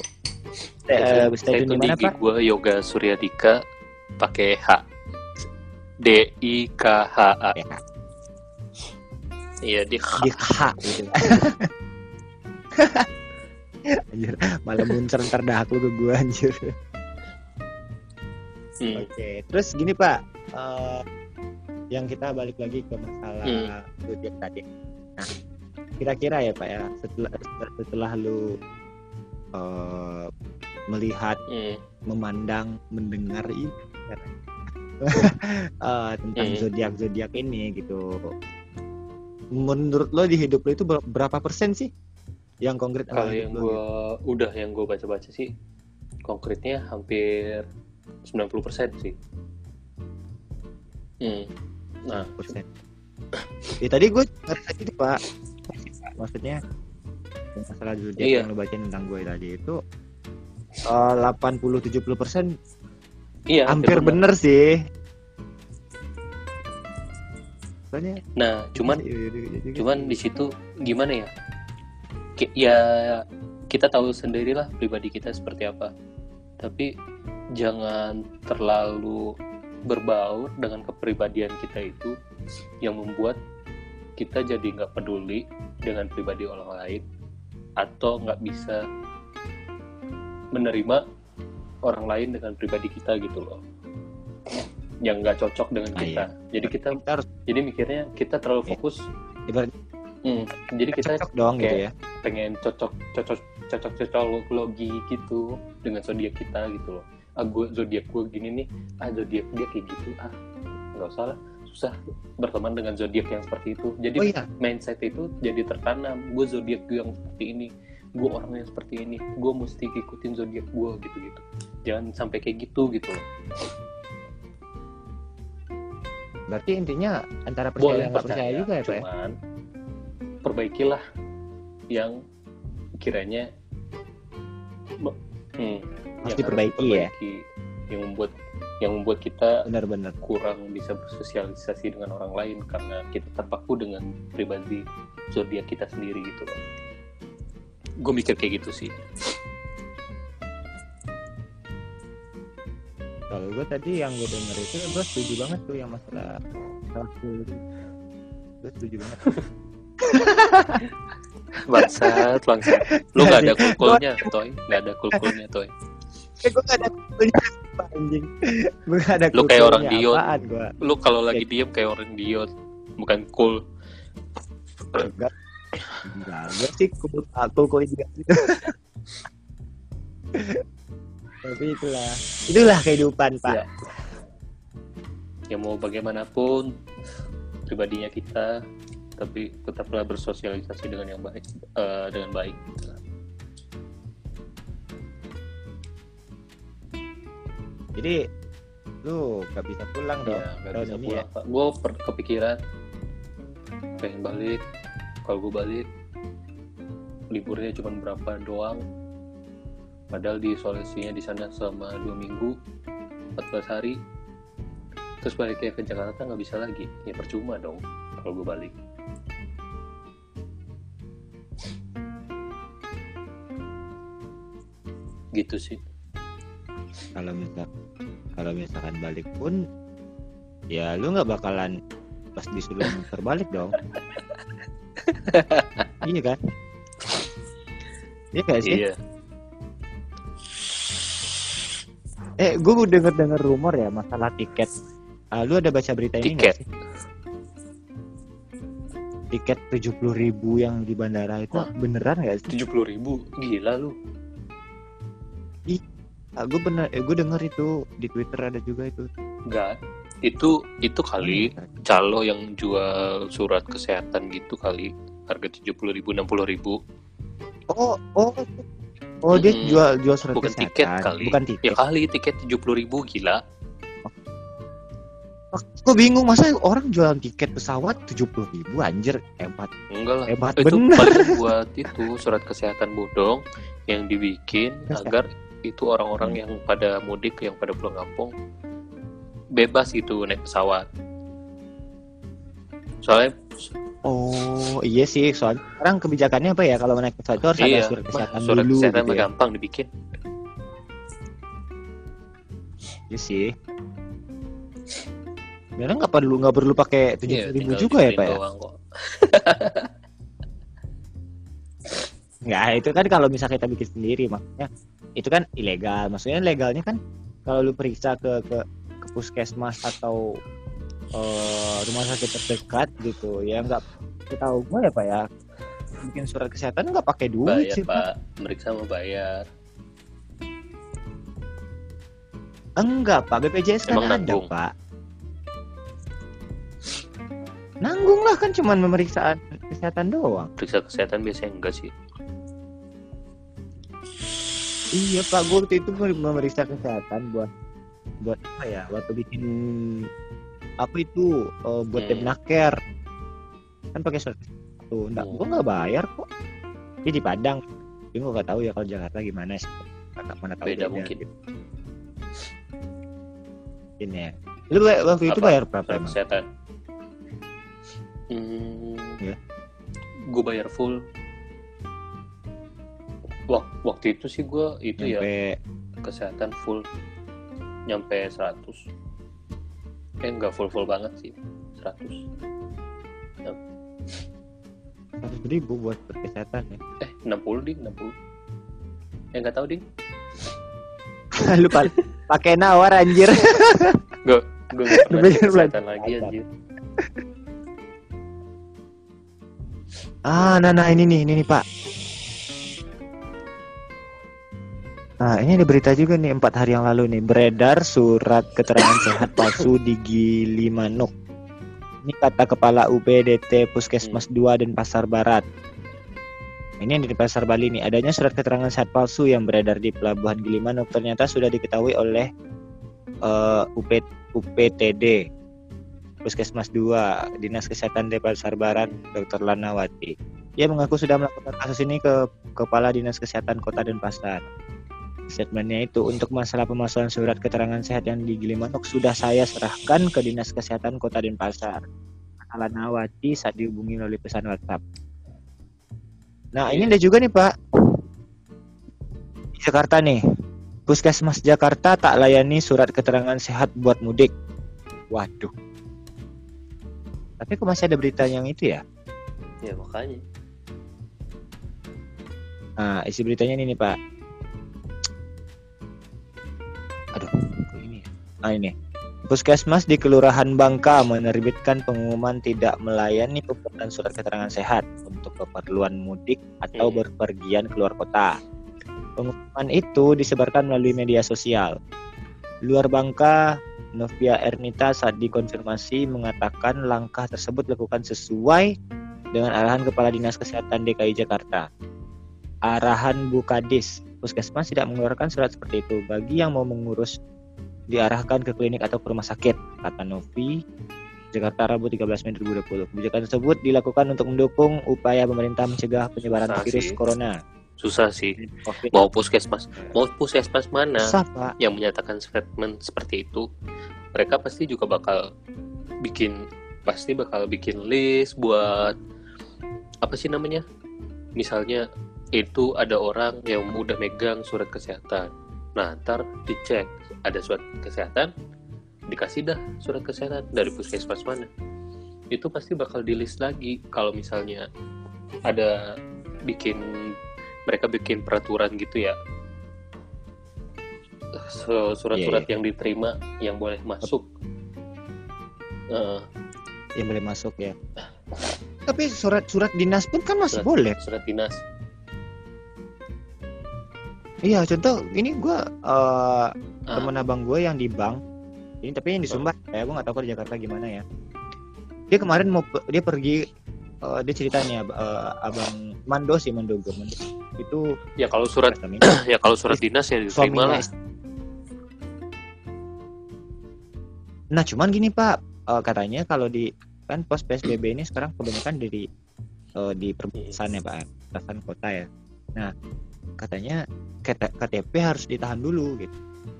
eh, stay tune di mana pak? gue Yoga Suryadika pakai H. D I K H A. Ya, iya di H. Di H gitu. [LAUGHS] Anjir malah muncer ntar dahak lu ke gua anjir. Hmm. Oke, terus gini Pak, eh, yang kita balik lagi ke masalah Hmm. tadi. Nah, kira-kira ya Pak ya, setelah setelah lu eh, melihat, Hmm. memandang, mendengar ini [LAUGHS] eh, tentang Hmm. zodiak zodiak ini gitu, menurut lo di hidup lo itu ber- berapa persen sih yang konkret Kalau yang gue udah yang gue baca-baca sih konkretnya hampir 90% sih. Hmm. Nah, persen. Ya, tadi gue ngerasa gitu pak. Maksudnya yang masalah zodiak Iya. yang lu bacain tentang gue tadi itu eh, 80-70 persen iya hampir benar. bener sih. Soalnya Nah, cuman iya, iya, iya, iya, cuman di situ gimana ya Ki- ya kita tahu sendirilah pribadi kita seperti apa tapi jangan terlalu berbaur dengan kepribadian kita itu yang membuat kita jadi nggak peduli dengan pribadi orang lain atau nggak bisa menerima orang lain dengan pribadi kita gitu loh. Yang nggak cocok dengan Ah, kita. jadi kita kita harus jadi mikirnya kita terlalu Iya. fokus. Ibarat Hmm, jadi kita cocok dong gitu ya. pengen cocok cocok cocok cocok logi gitu dengan zodiak kita gitu loh. Ah gue zodiak gue gini nih. Ah zodiak dia kayak gitu. Ah nggak usah lah susah berteman dengan zodiak yang seperti itu. Jadi Oh iya, mindset itu jadi tertanam. Gue zodiak gue yang seperti ini gue orangnya seperti ini gue mesti ikutin zodiak gue gitu gitu jangan sampai kayak gitu gitu loh. Berarti intinya antara percaya boleh dan nggak percaya juga ya pak ya. cuman perbaikilah yang kiranya hmm, Harus yang diperbaiki ya. yang membuat yang membuat kita Benar-benar. kurang bisa bersosialisasi dengan orang lain karena kita terpaku dengan pribadi zodiak kita sendiri gitu loh gue mikir kayak gitu sih Kalau gue tadi yang gue denger itu gue setuju banget tuh yang masalah. Gue setuju banget. [LAUGHS] bangsat bangsat lu nggak ada kulkulnya toy nggak ada kulkulnya toy Eh gue gak ada kulkulnya apa, anjing. [LAUGHS] Gue ada Lu kayak orang diot. lu kalau lagi diem kayak orang diot bukan cool Enggak. Enggak, gue sih kul ah, kulkul juga gitu. [LAUGHS] Tapi itulah, itulah kehidupan pak. Iya. ya mau bagaimanapun pribadinya kita tapi tetaplah bersosialisasi dengan yang baik eh, dengan baik Jadi lu gak bisa pulang dong ya tahun bisa ini ya. pulang. Pak gue kepikiran pengen balik. Kalau gue balik liburnya cuma berapa doang. Padahal di solusinya di sana selama dua minggu 14 hari. Terus baliknya ke Jakarta nggak bisa lagi. Ya percuma dong kalau gue balik. Gitu sih Kalau misal kalau misalkan balik pun ya lu nggak bakalan pas disuruh terbalik dong. [LAUGHS] iya kan? Iya gak sih? iya Eh, gue denger denger rumor ya masalah tiket. Ah, lu ada baca berita ini nggak Tiket? sih? Tiket tujuh puluh ribu yang di bandara itu Wah. beneran gak sih? tujuh puluh ribu gila lu Ah, gue bener, eh, gue denger itu di Twitter ada juga itu. enggak itu itu kali calo yang jual surat kesehatan gitu kali harga tujuh puluh ribu enam puluh ribu Oh, oh, oh dia Mm-mm. jual jual surat bukan kesehatan. tiket kali Bukan ya tiket. kali tiket tujuh puluh ribu gila Gue bingung masa orang jualan tiket pesawat tujuh puluh ribu anjir hebat enggak lah hebat itu bener. buat itu surat kesehatan bodong yang dibikin Masa? agar itu orang-orang yang pada mudik yang pada pulang kampung bebas gitu naik pesawat soalnya Oh iya sih soalnya sekarang kebijakannya apa ya kalau naik pesawat itu harus iya ada surat kesehatan surat dulu kesehatan gitu ya. gampang dibikin Iya sih. Sebenarnya nggak perlu nggak perlu pakai tujuh Iya, ribu tinggal juga ya pak ya? [LAUGHS] Nggak itu kan kalau misal kita bikin sendiri maksudnya itu kan ilegal. Maksudnya legalnya kan kalau lu periksa ke ke, ke puskesmas atau eh, rumah sakit terdekat gitu ya nggak tahu gue ya pak ya bikin surat kesehatan nggak pakai duit bayar sih pak. pak meriksa mau bayar Enggak pak BPJS kan Emang ada nanggung? pak. Nanggung lah kan cuman pemeriksaan kesehatan doang. periksa kesehatan biasanya enggak sih Iya pak, gue waktu itu memeriksa kesehatan buat buat apa ya? Waktu bikin apa itu eh, buat Hmm. debnaker kan pakai surat tuh enggak Hmm. gua nggak bayar kok dia di Padang gua nggak tahu ya kalau Jakarta gimana sih mana, mana tahu Beda mungkin. ini ya lu waktu itu Apa? bayar berapa emang kesehatan. Hmm, Ya. Gue bayar full. Wak- waktu itu sih gue itu ya sampai kesehatan full. Nyampe 100 eh enggak full full banget sih 100 seratus ribu buat kesehatan ya? Eh 60 ding 60 eh nggak tahu ding [LAUGHS] lu pa- pakai nawar anjir. Gue [LAUGHS] gue nggak kesehatan lagi anjir. Ah, nah, nah ini nih, ini nih Pak. Nah, ini ada berita juga nih empat hari yang lalu nih beredar surat keterangan sehat palsu di Gilimanuk. Ini kata kepala UPDT Puskesmas 2 dan Pasar Barat. Ini yang di Pasar Bali nih, adanya surat keterangan sehat palsu yang beredar di Pelabuhan Gilimanuk ternyata sudah diketahui oleh eh, UP, UPTD Puskesmas 2 Dinas Kesehatan di Pasar Barat Dr. Lanawati. Ia mengaku sudah melakukan kasus ini ke Kepala Dinas Kesehatan Kota Denpasar. Statementnya itu untuk masalah pemasaran surat keterangan sehat yang di Gilimanuk sudah saya serahkan ke Dinas Kesehatan Kota Denpasar. Kata Lanawati saat dihubungi melalui pesan WhatsApp. Nah ini ada juga nih Pak. Di Jakarta nih. Puskesmas Jakarta tak layani surat keterangan sehat buat mudik. Waduh. Tapi kok masih ada berita yang itu ya? ya makanya Nah, isi beritanya ini nih, Pak. Aduh, ini ya? Ah, ini. Puskesmas di Kelurahan Bangka menerbitkan pengumuman tidak melayani pembuatan surat keterangan sehat untuk keperluan mudik atau berpergian keluar kota. Pengumuman itu disebarkan melalui media sosial. Luar Bangka, Novia Ernita saat dikonfirmasi mengatakan langkah tersebut dilakukan sesuai dengan arahan Kepala Dinas Kesehatan DKI Jakarta arahan Bukadis. Puskesmas tidak mengeluarkan surat seperti itu. Bagi yang mau mengurus, diarahkan ke klinik atau ke rumah sakit, kata Novi. Jakarta Rabu 13 Mei 2020. Kebijakan tersebut dilakukan untuk mendukung upaya pemerintah mencegah penyebaran Susah virus sih. corona. susah sih COVID. mau puskesmas mau puskesmas mana Susah, Pak. yang menyatakan statement seperti itu mereka pasti juga bakal bikin pasti bakal bikin list buat apa sih namanya misalnya itu ada orang yang udah megang surat kesehatan. Nah ntar dicek ada surat kesehatan? Dikasih dah surat kesehatan dari puskesmas mana? Itu pasti bakal di list lagi kalau misalnya ada bikin mereka bikin peraturan gitu ya. Surat-surat Iya, yang diterima yang boleh masuk. Eh, Yang boleh masuk ya. Tapi surat-surat dinas pun kan masih surat, boleh. surat dinas Iya, contoh ini gua eh, Ah. temen abang gue yang di bank. Ini tapi yang di Sumbar. Ya, gue nggak tahu kalau di Jakarta gimana ya. Dia kemarin mau pe- dia pergi eh, dia ceritanya eh, abang Mando sih Mando gue Mando. Itu ya kalau surat Kami- [CLEARS THROAT] ya kalau surat dinas ya diterima lah Nah, cuman gini Pak, eh, katanya kalau di kan pos PSBB ini sekarang kebanyakan dari eh, di perbatasan ya Pak, perbatasan kota ya. Nah, katanya KT- KTP harus ditahan dulu gitu.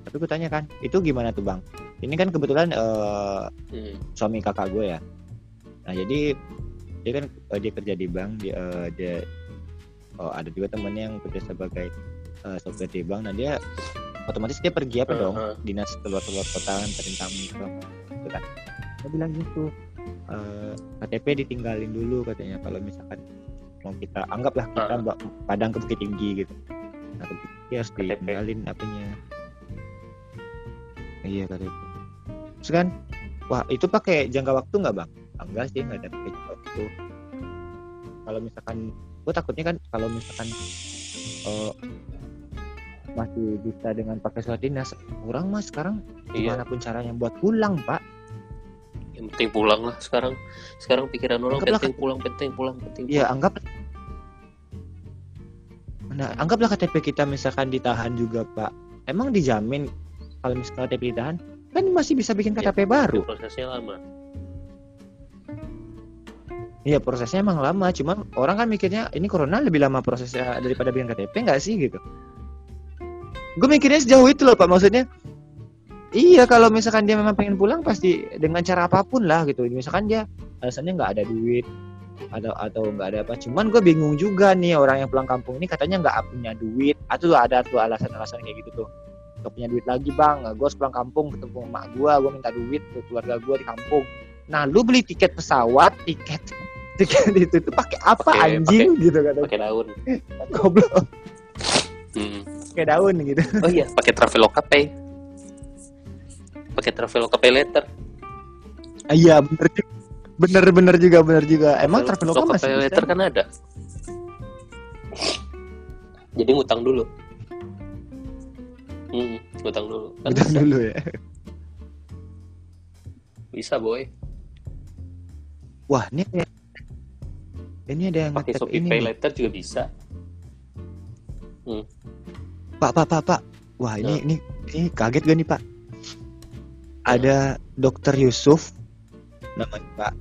Tapi gue tanya kan, itu gimana tuh Bang? Ini kan kebetulan eh, Hmm. suami kakak gue ya. Nah jadi dia kan eh, dia kerja di bank, dia, eh, dia oh, ada juga temennya yang kerja sebagai eh, sopir di bank. Nah dia otomatis dia pergi apa dong Uh-huh. dinas keluar keluar kota kan tamu gitu kan. Dia bilang gitu eh, KTP ditinggalin dulu katanya kalau misalkan mau kita anggaplah kita Uh. padang ke Bukit Tinggi gitu. Nah ke Bukit Tinggi harus ditinggalin apanya. Iya KTP. Terus kan Wah, itu pakai jangka waktu nggak bang? Enggak sih, nggak ada pakai jangka waktu. Kalau misalkan, gue takutnya kan kalau misalkan eh, masih bisa dengan pakai surat dinas, orang mah sekarang iya gimana pun caranya buat pulang pak. Yang penting pulang lah sekarang sekarang pikiran orang Anggaplah penting pulang penting pulang penting Iya, anggap. Nah, anggaplah KTP kita misalkan ditahan juga pak. Emang dijamin kalau misalkan KTP ditahan kan masih bisa bikin Ya, KTP baru. prosesnya lama Iya prosesnya emang lama, cuman orang kan mikirnya ini corona lebih lama prosesnya daripada bikin KTP nggak sih gitu. Gue mikirnya sejauh itu loh pak, maksudnya iya kalau misalkan dia memang pengen pulang pasti dengan cara apa pun lah gitu. Misalkan dia alasannya nggak ada duit atau atau nggak ada apa. Cuman gue bingung juga nih orang yang pulang kampung ini katanya nggak punya duit. Atau ada tuh alasan-alasan kayak gitu tuh. Gak punya duit lagi bang, gue harus pulang kampung ketemu emak gue, gue minta duit ke keluarga gue di kampung. Nah lu beli tiket pesawat, tiket [LAUGHS] tiket itu tuh pakai apa Pakai- anjing gitu kata pakai daun [LAUGHS] goblok Hmm. pakai daun gitu oh iya pakai traveloka pay pakai traveloka Ah, iya bener juga bener bener juga bener juga. Emang Traveloka masih pay bisa? letter kan ada. Jadi ngutang dulu. Hmm, ngutang dulu. Kan Udah bisa, dulu ya. Bisa boy. Wah ini ini ada yang pakai shopee ini pay juga bisa. Pak pak pak pak. Wah ini ini ini kaget gak nih pak ada dokter Yusuf namanya pak.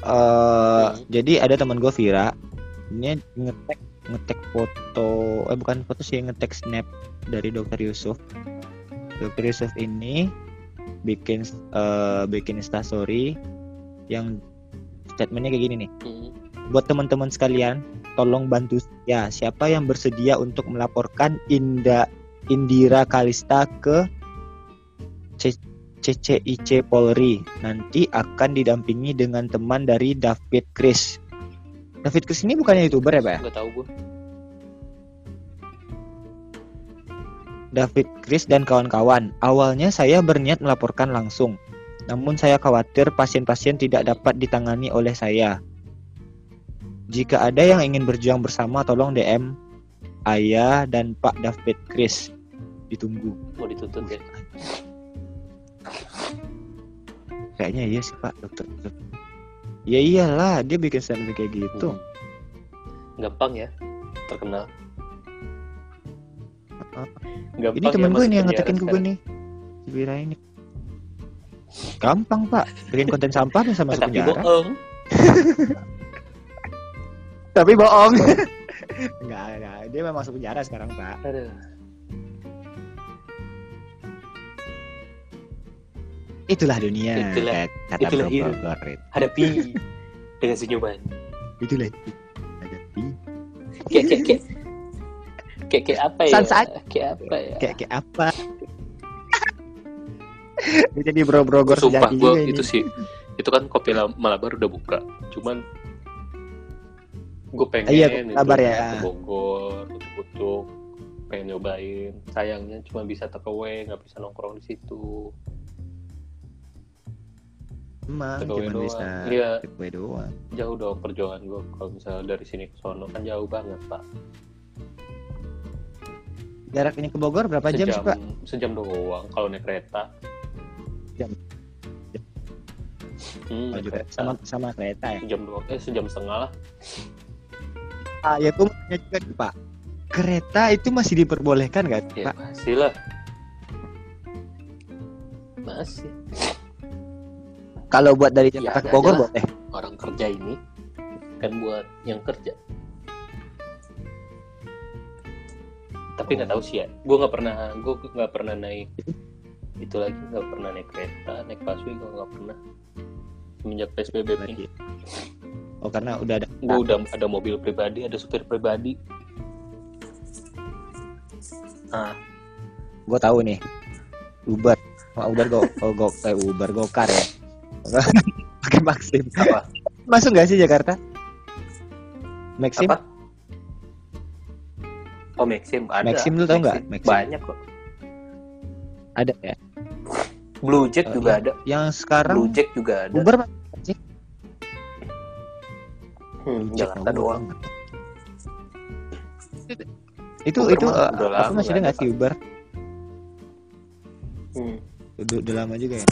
Eh Hmm. jadi ada teman gue Vira. Ini ngetek ngetek foto eh bukan foto sih ngetek snap dari dokter Yusuf. Dokter Yusuf ini bikin eh bikin instastory yang statementnya kayak gini nih. Hmm. buat teman-teman sekalian tolong bantu ya. Siapa yang bersedia untuk melaporkan Inda Indira Kalista ke CCIC Polri. Nanti akan didampingi dengan teman dari David Chris. David Chris ini bukannya youtuber ya pak? Nggak tahu gue David Chris dan kawan-kawan awalnya saya berniat melaporkan langsung. Namun saya khawatir pasien-pasien tidak dapat ditangani oleh saya. Jika ada yang ingin berjuang bersama tolong DM Ayah dan Pak David Chris. Ditunggu. Mau dituntut ya kayaknya iya sih Pak dokter ya iyalah dia bikin statement kayak gitu. Hmm. gampang ya terkenal. Gampang ini temen ya gue nih yang ke gue nih. Wira ini. Gampang Pak. Bikin konten sampah bisa masuk tapi penjara. bohong. [LAUGHS] Tapi bohong. [LAUGHS] Enggak enggak dia memang masuk penjara sekarang Pak. Aduh. Itulah dunia Itulah- Kata- itulah. Bogor. hadapi [LAUGHS] dengan senyuman itulah. Hadapi. kayak kayak kayak kayak kayak apa ya aja. kayak apa ya kayak kayak apa [LAUGHS] Dia jadi bro bro gor sumpah gue ini. itu sih itu kan kopi La- Malabar udah buka cuman gue pengen Iya, itu Malabar ya. ke Bogor kutuk-kutuk pengen nyobain sayangnya cuma bisa take away nggak bisa nongkrong di situ emang cuma doang. bisa Iya. takeaway doang. Jauh dong perjuangan gue kalau misalnya dari sini ke sono. Kan jauh banget pak. Jarak ini ke Bogor berapa jam sih sejam Pak? sejam doang kalau naik kereta. Jam. hmm, Oh, juga kereta. sama sama kereta ya? Sejam doang. Eh sejam setengah lah. Ah ya tanya juga nih, Pak. Kereta itu masih diperbolehkan nggak ya Pak? masih lah. Masih kalau buat dari Ya, Jakarta ada ke Bogor boleh. orang kerja ini kan buat yang kerja. Tapi nggak tahu sih ya. Gue nggak pernah gue nggak pernah naik itu lagi nggak pernah naik kereta naik busway gue nggak pernah. Semenjak psbb ini oh karena udah ada gue udah ada mobil pribadi ada supir pribadi. Ah. Gue tahu nih Uber. Wah, Uber go oh, go eh, Uber gokar ya [LAUGHS] pakai Maxim. Apa? Masuk nggak sih Jakarta? Maxim? Apa? Oh Maxim. Ada. Maxim lu tahu nggak? Maxim. banyak kok. Ada ya? Blue Jack Oh, juga iya. ada. Yang sekarang Blue Jack juga ada. Uber Hmm, Jack Jakarta tahu doang. Itu Uber itu apa lama masih ada nggak nggak sih Uber? Hmm. udah, udah lama juga ya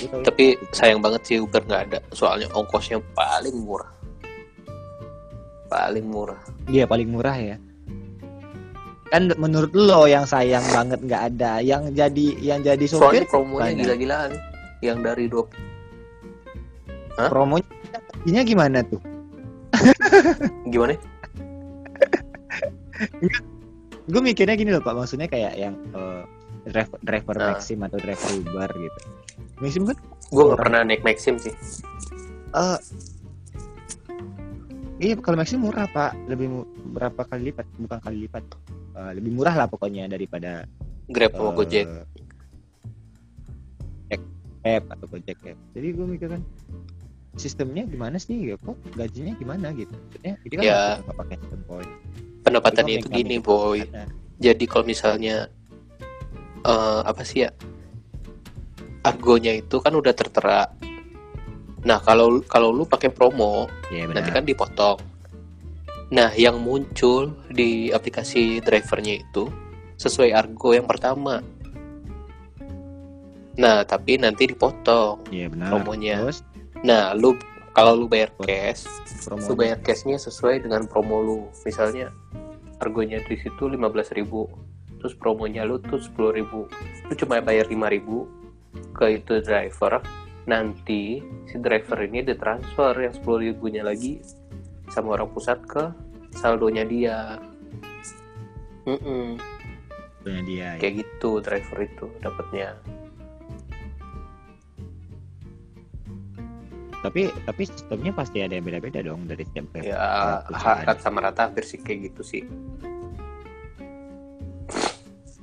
Tapi sayang banget sih Uber nggak ada, soalnya ongkosnya paling murah. Paling murah. Iya paling murah ya kan menurut lo yang sayang banget nggak ada yang jadi yang jadi sopir Soalnya promonya gila-gilaan. Yang dari dua promonya ini gimana tuh gimana? gue mikirnya gini loh pak maksudnya kayak yang eh, driver driver Nah. Maxim atau driver Uber gitu Maxim kan Gue nggak pernah naik Maxim sih. eh iya kalau Maxim murah pak lebih mu- berapa kali lipat bukan kali lipat Eh, lebih murah lah pokoknya daripada Grab eh, Gojek. App atau Gojek app jadi gue mikir kan sistemnya gimana sih ya kok gajinya gimana gitu maksudnya ini kan Ya. nggak pakai sistem Pendapatannya itu gini, mekanik boy. Jadi kalau misalnya eh apa sih ya? Argonya itu kan udah tertera. Nah, kalau kalau lu pakai promo, Iya nanti kan dipotong. Nah, yang muncul di aplikasi drivernya itu sesuai argo yang pertama. Nah, tapi nanti dipotong. iya benar promonya. terus Nah, lu kalau lu bayar cash, promo lu bayar cashnya sesuai dengan promo lu. Misalnya argonya di situ 15.000, terus promonya lu tuh 10.000. Lu cuma bayar 5.000 ke itu driver. Nanti si driver ini ditransfer yang 10.000-nya lagi sama orang pusat ke saldonya dia. Mm-mm, punya dia ya. kayak gitu driver itu dapatnya. tapi tapi sistemnya pasti ada yang beda-beda dong dari setiap. Ya, rata sama rata hampir sih kayak gitu sih.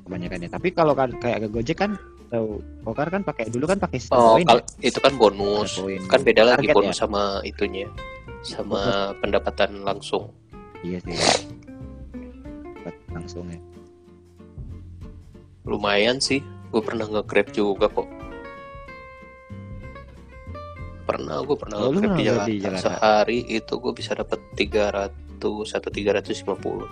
kebanyakan ya tapi kalau kan kayak ke Gojek kan tahu Pokar kan pakai dulu kan pakai Oh, poin ya? itu kan bonus. Poin. Kan beda lagi bonus ya? sama itunya. Sama pendapatan langsung. iya sih Dapat langsung ya Lumayan sih. Gue pernah nge-grab juga kok. Pernah, gue pernah Oh, nge-grab di pernah Jakarta. di Jakarta? Sehari itu gue bisa dapat 300 atau 350.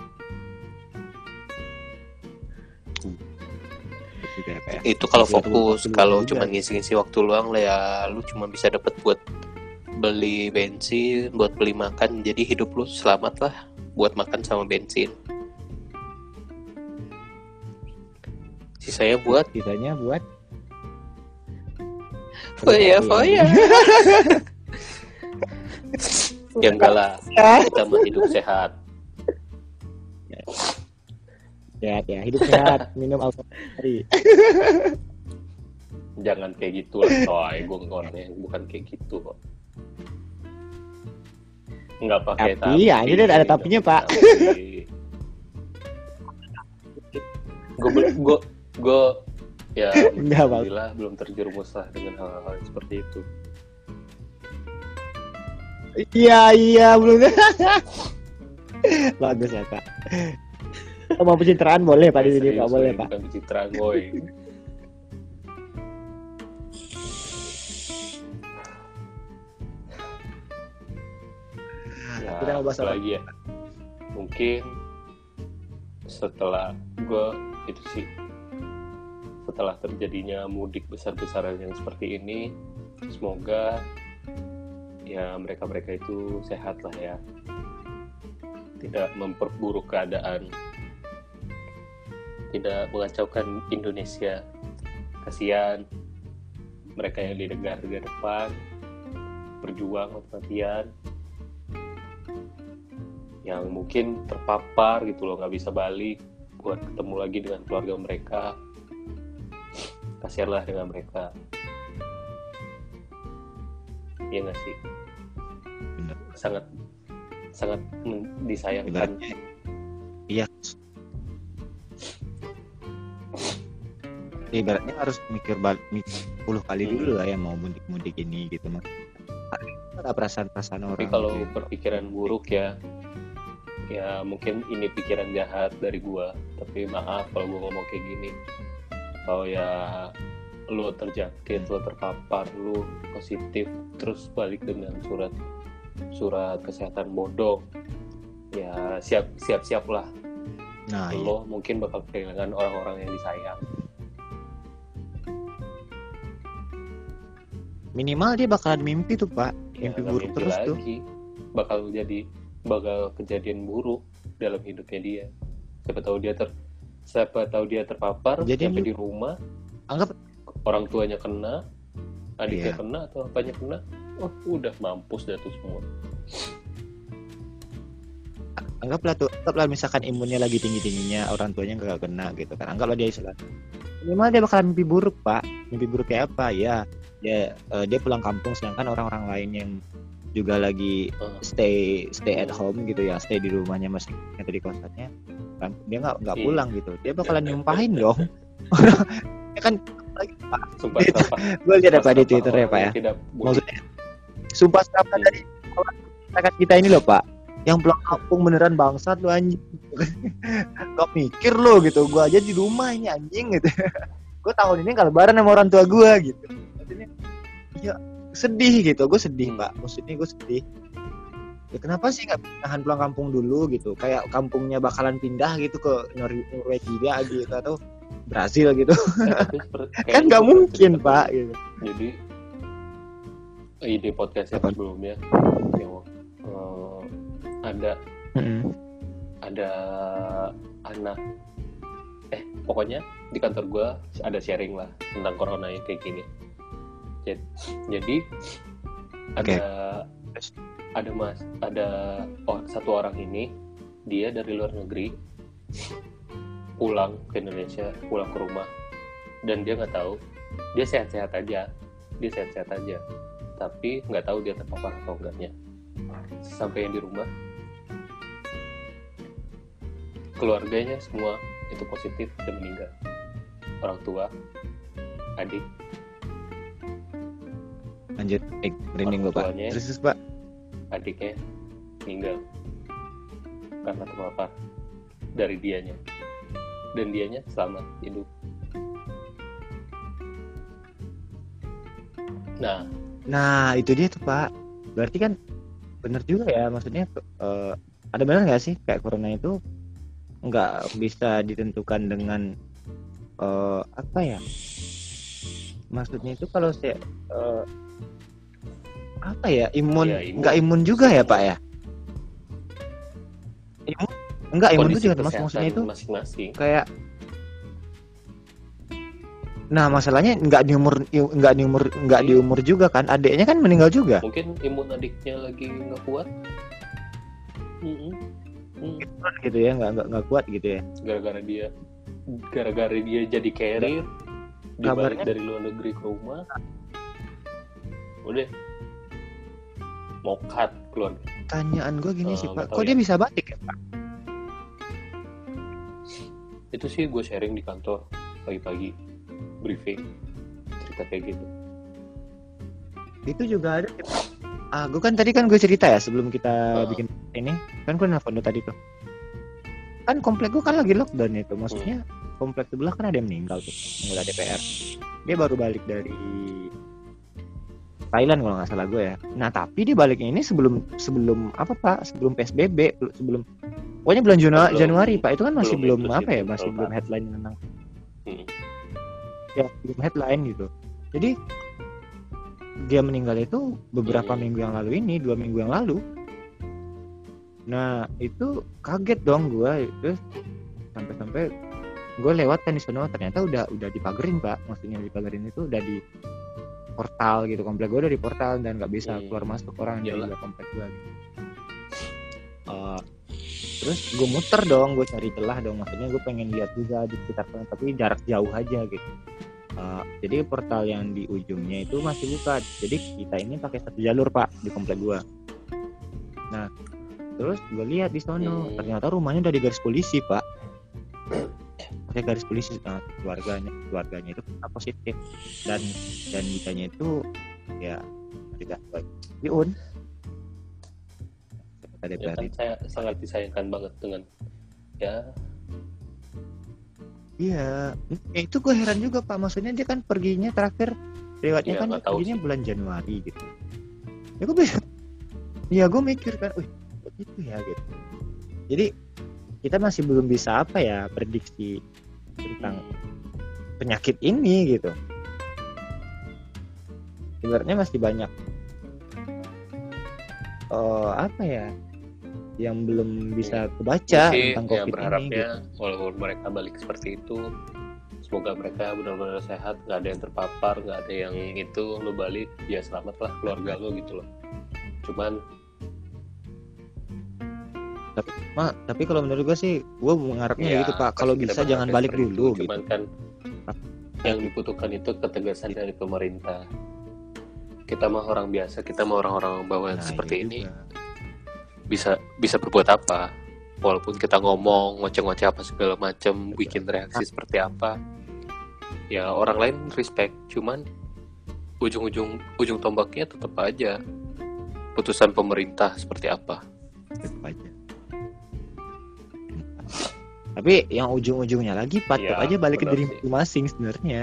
Juga ya, Pak, ya. Itu kalau fokus, kalau cuma ngisi-ngisi waktu luang lah ya lu cuma bisa dapat buat beli bensin, buat beli makan. Jadi hidup lu selamat lah buat makan sama bensin. Sisanya buat sisanya buat foya foya. [LAUGHS] ya enggak lah, kita hidup sehat. Sehat ya hidup sehat [LAUGHS] minum alkohol hari Jangan kayak gitu lah, coy. Gue ngomongnya bukan kayak gitu kok. Enggak pakai Tapi, ya, ini ada tapinya, Pak. Gue gue gue ya [LAUGHS] Enggak, alhamdulillah belum terjerumus lah dengan hal-hal seperti itu. iya iya belum [LAUGHS] bagus ya pak Oh, mau pencitraan boleh pak di sini Serius, pak boleh pak. Bukan pencitraan, boy. ya, kita apa apa. lagi ya. Mungkin setelah gue itu sih. Setelah terjadinya mudik besar-besaran yang seperti ini semoga ya mereka-mereka itu sehat lah ya. Tidak memperburuk keadaan tidak mengacaukan Indonesia. Kasihan mereka yang di negara-negara depan berjuang mati-matian yang mungkin terpapar gitu loh nggak bisa balik buat ketemu lagi dengan keluarga mereka. Kasihanlah dengan mereka. Iya nggak sih? Sangat sangat disayangkan. Iya ibaratnya harus mikir balik mikir 10 kali Hmm. dulu lah ya mau mudik-mudik ini gitu mah ada perasaan-perasaan orang tapi kalau gitu. berpikiran buruk ya ya mungkin ini pikiran jahat dari gua tapi maaf kalau gua ngomong kayak gini kalau ya lu terjangkit lu terpapar lu positif terus balik dengan surat surat kesehatan bodong ya siap siap siap lah nah iya. lo mungkin bakal kehilangan orang-orang yang disayang minimal dia bakalan mimpi tuh pak. Ya mimpi nggak buruk mimpi terus tuh. lagi. Bakal jadi bakal kejadian buruk dalam hidupnya dia. Siapa tahu dia ter siapa tahu dia terpapar Jadi sampai di rumah anggap orang tuanya kena adiknya Iya. kena atau apanya kena oh udah mampus dah tuh semua. Anggaplah tuh anggaplah misalkan imunnya lagi tinggi tingginya orang tuanya nggak kena gitu kan. Anggaplah dia isolasi. Minimal dia bakalan mimpi buruk pak. Mimpi buruk kayak apa? Ya dia eh, dia pulang kampung sedangkan orang-orang lain yang juga lagi Ah. stay stay at home gitu ya stay di rumahnya masing atau di kosannya kan dia nggak nggak Iya. pulang gitu. Dia bakalan nyumpahin [LAUGHS] dong. [LAUGHS] Ya kan lagi pak. Sumpah Itu. serapah [LAUGHS] gue lihat apa di twitter ya pak ya. Boleh. maksudnya sumpah serapah dari orang masyarakat kita ini loh pak yang pulang kampung beneran bangsat lu anjing. Gak mikir lo gitu gua aja di rumah ini anjing gitu. Gue tahun ini nggak lebaran sama orang tua gua gitu ya sedih gitu. Gue sedih Hmm. pak maksudnya gue sedih. Ya kenapa sih nggak nahan pulang kampung dulu gitu? Kayak kampungnya bakalan pindah gitu ke Nor- Norwegia gitu atau Brazil gitu. Seperti- [LAUGHS] kan kayaknya nggak seperti mungkin pak gitu. jadi ide podcast yang Apa? sebelumnya yang eh, ada ada anak eh pokoknya di kantor gua ada sharing lah tentang corona yang kayak gini jadi, jadi ada ada mas ada oh, satu orang ini dia dari luar negeri pulang ke Indonesia pulang ke rumah dan dia nggak tahu dia sehat-sehat aja dia sehat-sehat aja tapi nggak tahu dia terpapar atau enggaknya. Sampai yang di rumah keluarganya semua itu positif dan meninggal. Orang tua adik lanjut. Eh, merinding gua pak. Terus terus, pak. adiknya meninggal. Karena terpapar dari dianya. Dan dianya selamat hidup. Nah. Nah, itu dia tuh, Pak. Berarti kan bener juga ya, maksudnya eh, ada benar nggak sih kayak corona itu nggak bisa ditentukan dengan eh, apa ya? Maksudnya itu kalau saya eh, apa ya imun? Ya, imun. nggak imun juga ya Pak ya? Imun? Enggak imun itu juga mas maksudnya itu masing-masing. kayak nah masalahnya nggak di umur nggak di umur nggak di umur juga kan? Adiknya kan meninggal juga? Mungkin imun adiknya lagi nggak kuat. Mm-mm. Mm. gitu ya nggak nggak nggak kuat gitu ya? Gara-gara dia gara-gara dia jadi carrier dibalik Kabarnya- dari luar negeri ke rumah. Udah cut keluar tanyaan gue gini Eh, sih pak. kok ya. dia bisa batik ya pak? Itu sih gue sharing di kantor pagi-pagi. Briefing cerita kayak gitu. Itu juga ada ah gue kan tadi kan gue cerita ya sebelum kita Ah. bikin ini. Kan gue nelfon lu tadi tuh. Kan komplek gue kan lagi lockdown itu. Maksudnya komplek sebelah kan ada yang meninggal tuh anggota DPR dia baru balik dari Thailand kalau nggak salah gue ya. Nah tapi dia baliknya ini sebelum sebelum apa pak? Sebelum PSBB sebelum pokoknya bulan Janu- Belum- Januari pak. Itu kan masih belum belum, itu apa ya? Masih belum headline tentang Hmm. ya belum headline gitu. Jadi dia meninggal itu beberapa Hmm. minggu yang lalu ini dua minggu yang lalu. Nah itu kaget dong gue terus sampai-sampai gue lewat kan di ternyata udah udah dipagerin pak. Maksudnya dipagerin itu udah di portal gitu komplek gue udah di portal dan nggak bisa Hmm. keluar masuk orang dari Iyalah. luar komplek gue gitu. Eh, terus gue muter dong gue cari celah dong maksudnya gue pengen lihat juga di sekitar sana tapi jarak jauh aja gitu Eh, jadi portal yang di ujungnya itu masih buka jadi kita ini pakai satu jalur pak di komplek gua nah terus gue lihat di sono Hmm. ternyata rumahnya udah di garis polisi pak pakai garis polisi nah, keluarganya keluarganya itu kena positif dan dan ditanya itu ya tidak baik di un Kata ya kan itu. saya sangat disayangkan banget dengan ya Iya, ya itu gue heran juga pak. Maksudnya dia kan perginya terakhir lewatnya Iya, kan perginya sih. bulan Januari gitu. Ya gue bisa. Iya gue mikir kan, wih gitu ya gitu. Jadi kita masih belum bisa apa ya prediksi tentang penyakit ini gitu. Sebenarnya masih banyak eh apa ya yang belum bisa kebaca Sih, tentang ya covid ini berharapnya gitu. walaupun mereka balik seperti itu semoga mereka benar-benar sehat nggak ada yang terpapar nggak ada yang itu lo balik ya selamatlah keluarga lo gitu loh cuman Ma, tapi kalau menurut gue sih gue mengharapnya ya, gitu pak. Kalau bisa jangan balik seperti dulu itu. gitu. Cuman kan yang dibutuhkan itu ketegasan dari pemerintah. Kita mah orang biasa kita mah orang-orang bawah Nah, seperti iya ini. juga. bisa bisa berbuat apa? Walaupun kita ngomong ngoceh-ngoceh apa segala macam bikin reaksi seperti apa. Ya orang lain respect cuman ujung-ujung ujung tombaknya tetap aja putusan pemerintah seperti apa. Tetep aja. Tapi yang ujung-ujungnya lagi patut Iya, aja balik ke diri masing-masing sebenarnya.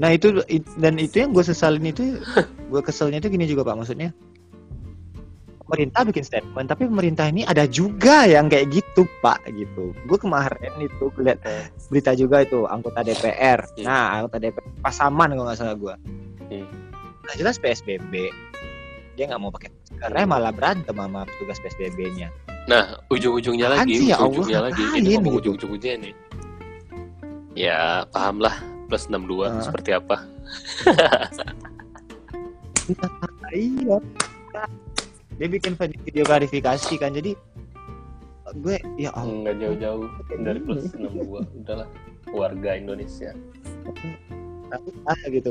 Nah itu it- dan itu yang gue sesalin itu, [LAUGHS] gue keselnya itu gini juga pak maksudnya. Pemerintah bikin statement, tapi pemerintah ini ada juga yang kayak gitu pak gitu. Gue kemarin itu lihat berita juga itu anggota DPR. Hmm. Nah anggota DPR Pasaman kalau nggak salah gue. Hmm. Nah jelas PSBB dia nggak mau pakai masker, malah berantem sama petugas PSBB-nya. Nah ujung-ujungnya Apaan lagi ya Allah, ujung-ujungnya lagi ini ngapain ngomong gitu? ujung-ujungnya nih. Ya pahamlah plus 62 Ah. seperti apa? Iya [LAUGHS] dia bikin video klarifikasi kan jadi gue ya Allah. nggak jauh-jauh dari plus Ini. 62 udahlah. Warga Indonesia. Ah, gitu?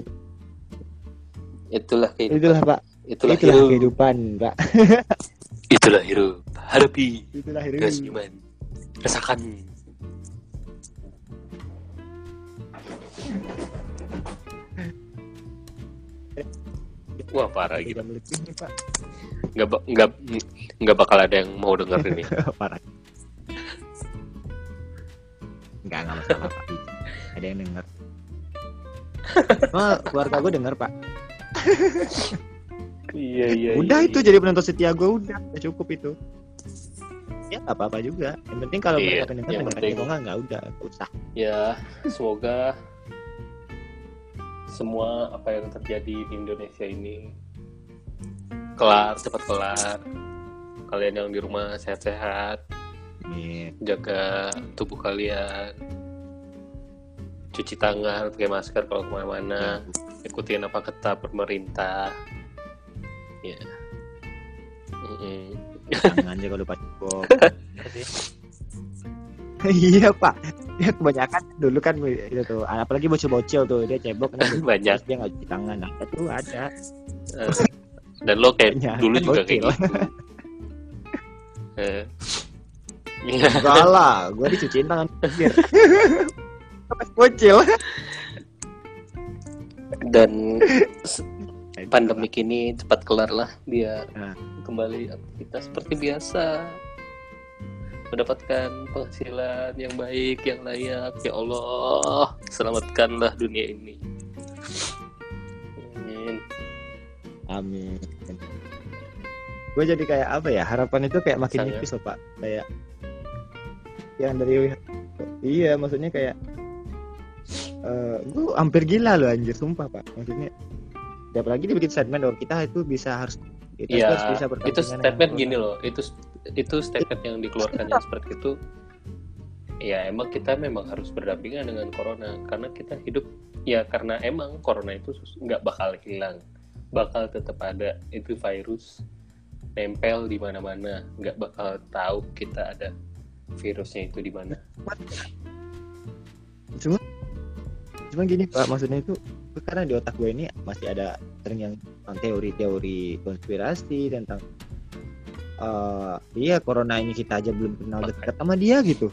Itulah kehidupan. Itulah pak. Itulah, itulah hidup. kehidupan pak [LAUGHS] itulah hidup hadapi. Itulah gas hidup iman. Rasakan. Wah parah gitu. Nih pak. Nggak nggak nggak bakal ada yang mau denger ini. [LAUGHS] Parah. Nggak nggak masalah pak. Ada yang denger. [LAUGHS] Oh, keluarga gue denger pak [LAUGHS] iya iya udah iya, itu iya. jadi penonton setia gue udah udah cukup itu ya nggak apa-apa juga yang penting kalau Iya, mereka yang dengar penting. kalau nggak nggak udah usah ya semoga semua apa yang terjadi di Indonesia ini kelar cepat kelar kalian yang di rumah sehat-sehat Amin. jaga tubuh kalian cuci tangan pakai masker kalau ke mana-mana ikutin apa kata pemerintah ya Mm-mm. jangan aja kalau lupa cukup. [LAUGHS] Iya pak. Ya kebanyakan dulu kan itu tuh. Apalagi bocil-bocil tuh dia cebok kan. [LAUGHS] Banyak. Dia nggak cuci tangan. Nah itu ada. Eh, dan lo kayak Banyak, dulu juga kayak gitu. [LAUGHS] Eh. Iya. enggak lah gue dicuciin tangan bocil. Dan pandemik ini cepat kelar lah biar Nah. kembali aktivitas seperti biasa. Mendapatkan penghasilan yang baik yang layak ya Allah. Selamatkanlah dunia ini. Amin. amin. Gue jadi kayak apa ya harapan itu kayak makin Sangat. nipis loh pak. Kayak yang dari iya maksudnya kayak eh gue hampir gila loh anjir sumpah pak. Maksudnya ya, apalagi dia bikin statement bahwa kita itu bisa harus kita Iya, harus bisa itu statement gini loh itu itu statement yang dikeluarkannya seperti itu ya emang kita memang harus berdampingan dengan corona karena kita hidup ya karena emang corona itu nggak bakal hilang bakal tetap ada itu virus nempel di mana-mana nggak bakal tahu kita ada virusnya itu di mana. Cuma cuma gini pak maksudnya itu karena di otak gue ini masih ada sering yang tentang teori-teori konspirasi tentang eh iya corona ini kita aja belum kenal dekat sama dia gitu.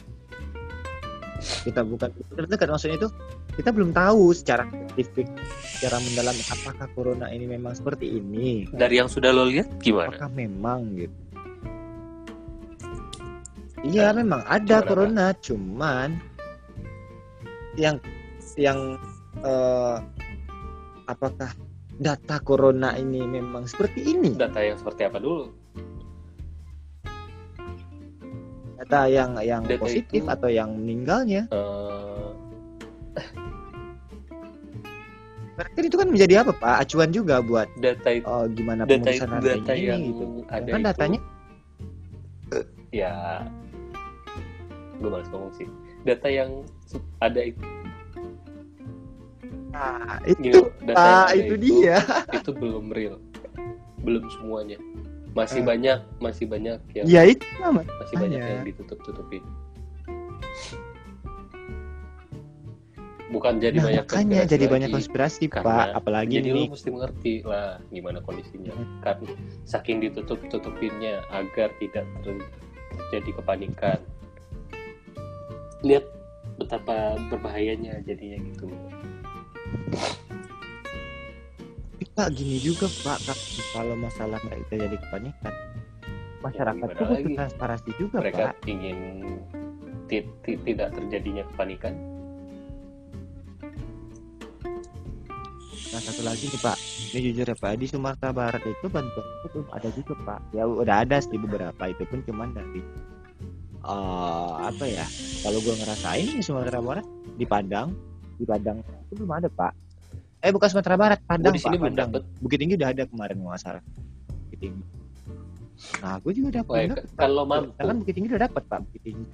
Kita bukan dekat maksudnya itu kita belum tahu secara saintifik secara mendalam apakah corona ini memang seperti ini. Dari yang sudah lo lihat gimana? Apakah memang gitu? Iya Nah, memang ada cuman apa? corona cuman yang yang eh, apakah data corona ini memang seperti ini? Data yang seperti apa dulu? Data yang yang Data positif itu- atau yang meninggalnya? Eh, Kan itu kan menjadi apa Pak? Acuan juga buat data itu oh, gimana data data rantainya yang ini gitu. ada Kan itu datanya? Ya. Gue malas ngomong sih. Data yang ada itu nah, itu ada itu dia. itu belum real belum semuanya masih Ah. banyak masih banyak yang Ya itu nama. masih banyak yang ditutup tutupin bukan jadi Nah, banyak makanya konspirasi jadi banyak konspirasi Karena- Pak, apalagi jadi nih. lu mesti mengerti lah gimana kondisinya Hmm. karena saking ditutup tutupinnya agar tidak ter- terjadi kepanikan lihat betapa berbahayanya jadinya gitu Pak gini juga Pak, kalau masalah nggak terjadi kepanikan, masyarakat itu butuh lagi? transparansi juga mereka Pak. ingin ti- ti- tidak terjadinya kepanikan Nah satu lagi nih Pak, ini jujur ya Pak, di Sumatera Barat itu bantuan itu belum ada juga Pak. Ya udah ada sih beberapa itu pun cuman dari eh apa ya? Kalau gua ngerasain di Sumatera Barat di Padang, di Padang itu belum ada Pak. Eh bukan Sumatera Barat, Padang di sini Pak, belum Padang. dapet Bukit Tinggi udah ada kemarin nggak salah. Bukit Tinggi. Nah, gue juga dapat. Pak. kalau mampu kan Bukit Tinggi udah dapat Pak. Bukit Tinggi.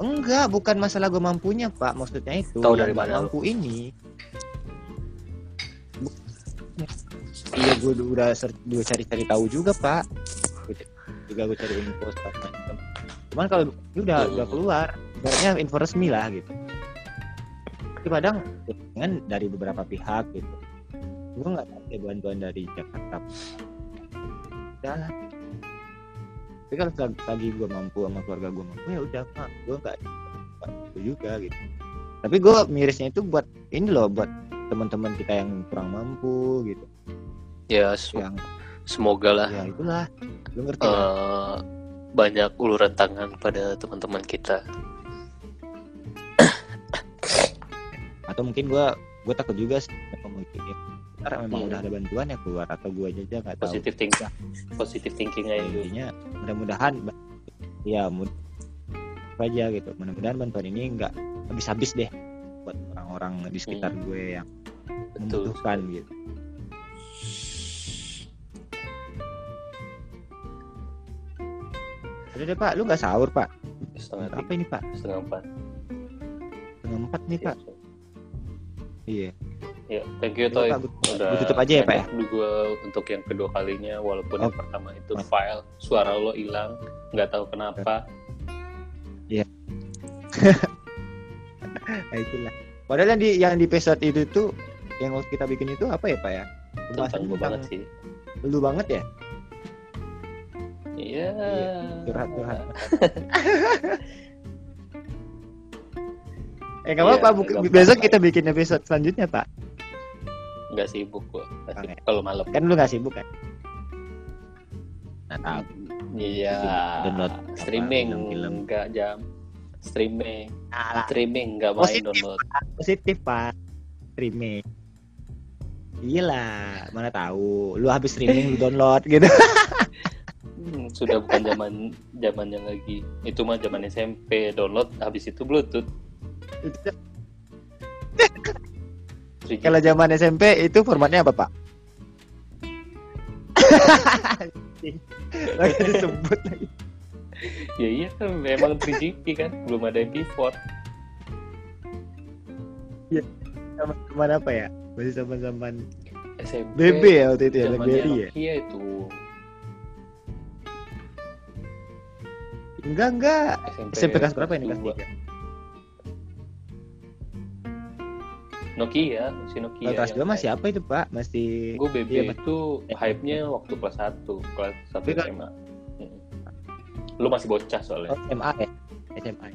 Enggak, bukan masalah gue mampunya Pak. Maksudnya itu. Tahu dari mana? Mampu ini. Bu- Iya, gue udah gue cari-cari tahu juga Pak. Juga gue cari info segala macam. Cuman kalau ini udah udah keluar, ibaratnya info resmi lah gitu. Di Padang dengan dari beberapa pihak gitu. Gue nggak pakai bantuan dari Jakarta. Udah lah. Tapi kalau selagi gue mampu sama keluarga gue mampu ya udah mak gue nggak itu juga gitu. Tapi gue mirisnya itu buat ini loh buat teman-teman kita yang kurang mampu gitu. ya sem- Yang semoga lah ya itulah lu ngerti kan? Banyak uluran tangan pada teman-teman kita Atau mungkin gue gue takut juga sih memikirkan karena memang Hmm. udah ada bantuan yang keluar atau gue aja nggak tahu. positif thinking positif thinking aja intinya mudah-mudahan ya mudah aja gitu mudah-mudahan bantuan ini nggak habis-habis deh buat orang-orang di sekitar Hmm. gue yang betul membutuhkan gitu Udah deh pak, lu nggak sahur pak? setengah Apa tiga ini pak? setengah empat Setengah empat nih pak? Iya. ya thank you Toy Pak, udah tutup aja ya, Pak, ya? gua untuk yang kedua kalinya walaupun yang Oh. pertama itu Oh. file suara lo hilang nggak tahu kenapa [LAUGHS] Nah itulah. Padahal yang di yang di episode itu tuh yang waktu kita bikin itu apa ya pak ya? tentang gue banget sih Lu banget ya? Iya curhat-curhat. [LAUGHS] Eh nggak Iya, apa-apa, bu- gampang, besok Pak. kita bikin episode selanjutnya pak. nggak sibuk gua Oke. sibuk. kalau malam Kan lu nggak sibuk kan? Nah tahu. iya Download streaming apa, film-film. nggak jam streaming Alah, streaming nggak main Positif. download positif pak. Streaming. Iyalah, mana tahu. Lu habis streaming lu download gitu. [LAUGHS] Hmm, sudah bukan zaman zamannya lagi itu mah zaman SMP download habis itu bluetooth 3G. [LAUGHS] Kalau zaman SMP itu formatnya apa pak? [LAUGHS] Lagi disebut lagi. ya iya kan memang 3GP kan belum ada MP4 Zaman apa ya? Masih zaman-zaman SMP BB ya waktu itu ya, BlackBerry ya. Nokia itu Enggak enggak. SMP, SMP kelas berapa ini kelas dua. tiga? Nokia masih Nokia Kalau kelas yang dua masih hype. apa itu pak? Masih gue BB Iya, Mas. itu hype-nya waktu kelas 1 kelas 1 Tapi kan- SMA Mm. lu masih bocah soalnya oh, SMA ya? SMA.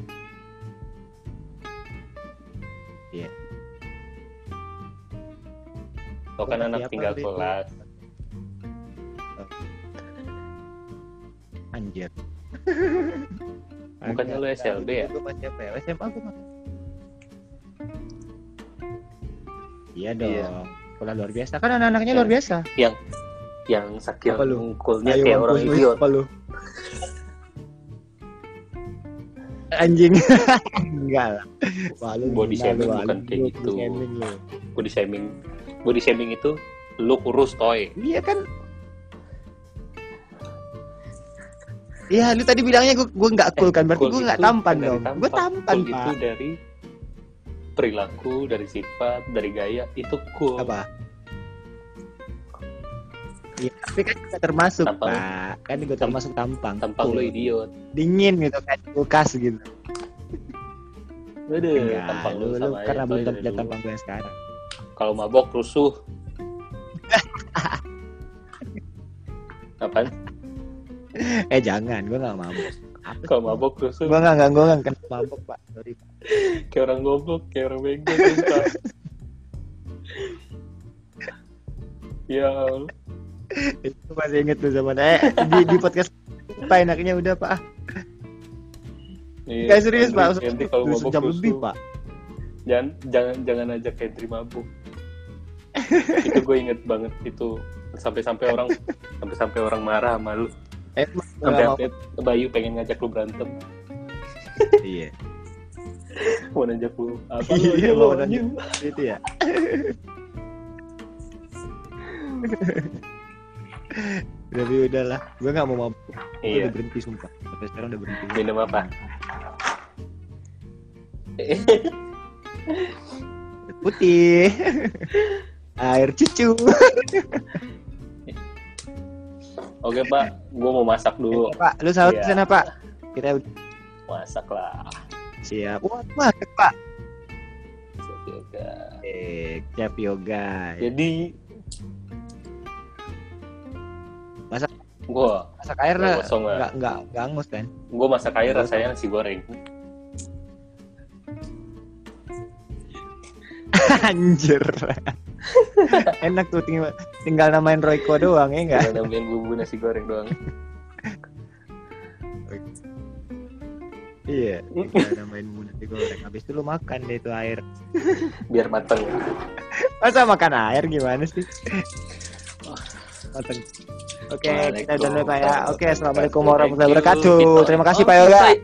Kau kan anak tinggal waktu itu? Anjir. Bukannya lu SLB ya? Gue masih apa ya? SMA gue masih. Iya dong. Iya. Sekolah luar biasa. Kan anak-anaknya luar biasa. yang sakit Apa lu? mungkulnya kayak orang idiot apa lu? anjing [LAUGHS] enggak lah Wah, lu Body lu, shaming bukan kayak gitu. body shaming body shaming itu lu kurus toy iya kan Iya, lu tadi bilangnya gue gue nggak cool kan, berarti gue nggak itu tampan dong. Gue tampan Cool itu pak. dari perilaku dari sifat dari gaya itu cool Apa? Iya, tapi kan juga termasuk Tampang. pak. Kan gue termasuk tampang. tampang lu Cool. idiot Dingin gitu kan, kulkas gitu. Aduh, Enggak, tampang lu, lu, lu sama karena belum toy tahu dari lihat dulu. tampang gue sekarang. kalau mabok rusuh [LAUGHS] Apaan? [LAUGHS] Eh jangan, gue mabuk. Apa sih? Kalau mabok rusuh Gue nggak gue nggak kena mabuk pak. Sorry. kayak orang goblok, kayak orang bego ya. Itu masih inget tuh zaman eh di, di podcast apa enaknya udah pak. Iya, Gak serius pak. Hendry kalau mabok sejam rusuh. lebih pak. Jangan jangan jangan ajak Hendry mabuk. itu gue inget banget itu sampai-sampai orang sampai-sampai orang marah sama lu. Eh, Sampai sampai Bayu pengen ngajak lu berantem. mau- iya. [LAUGHS] Mau ngajak lu apa? Iya, lu, mau lu, ngajak. lu. [LAUGHS] Itu ya. Tapi udahlah, gue nggak mau mabuk. Gue Iya. udah berhenti sumpah. Sampai sekarang udah berhenti. Minum apa? [LAUGHS] Putih. Air cucu. Oke pak, gue mau masak dulu. Pak, lu sahur Iya. di sana, Pak. Kita Masak lah. siap. Wah, masak, Pak. Yoga. Eh, siap yoga. Jadi Masak- gue Masak air Nggak lah. kosong enggak enggak angus kan? gue masak air rasanya nasi goreng. [LAUGHS] Anjir. [LAUGHS] Enak tuh tinggal, tinggal namain Royko doang ya enggak? Tinggal nambahin bumbu nasi goreng doang. Iya, [LAUGHS] tinggal namain bumbu nasi goreng. Habis itu lu makan deh itu air. Biar mateng. Masa makan air gimana sih? Mateng. Oke, kita udah dulu Pak ya. Oke, assalamualaikum warahmatullahi wabarakatuh. Terima kasih Pak Yoga. [LAUGHS]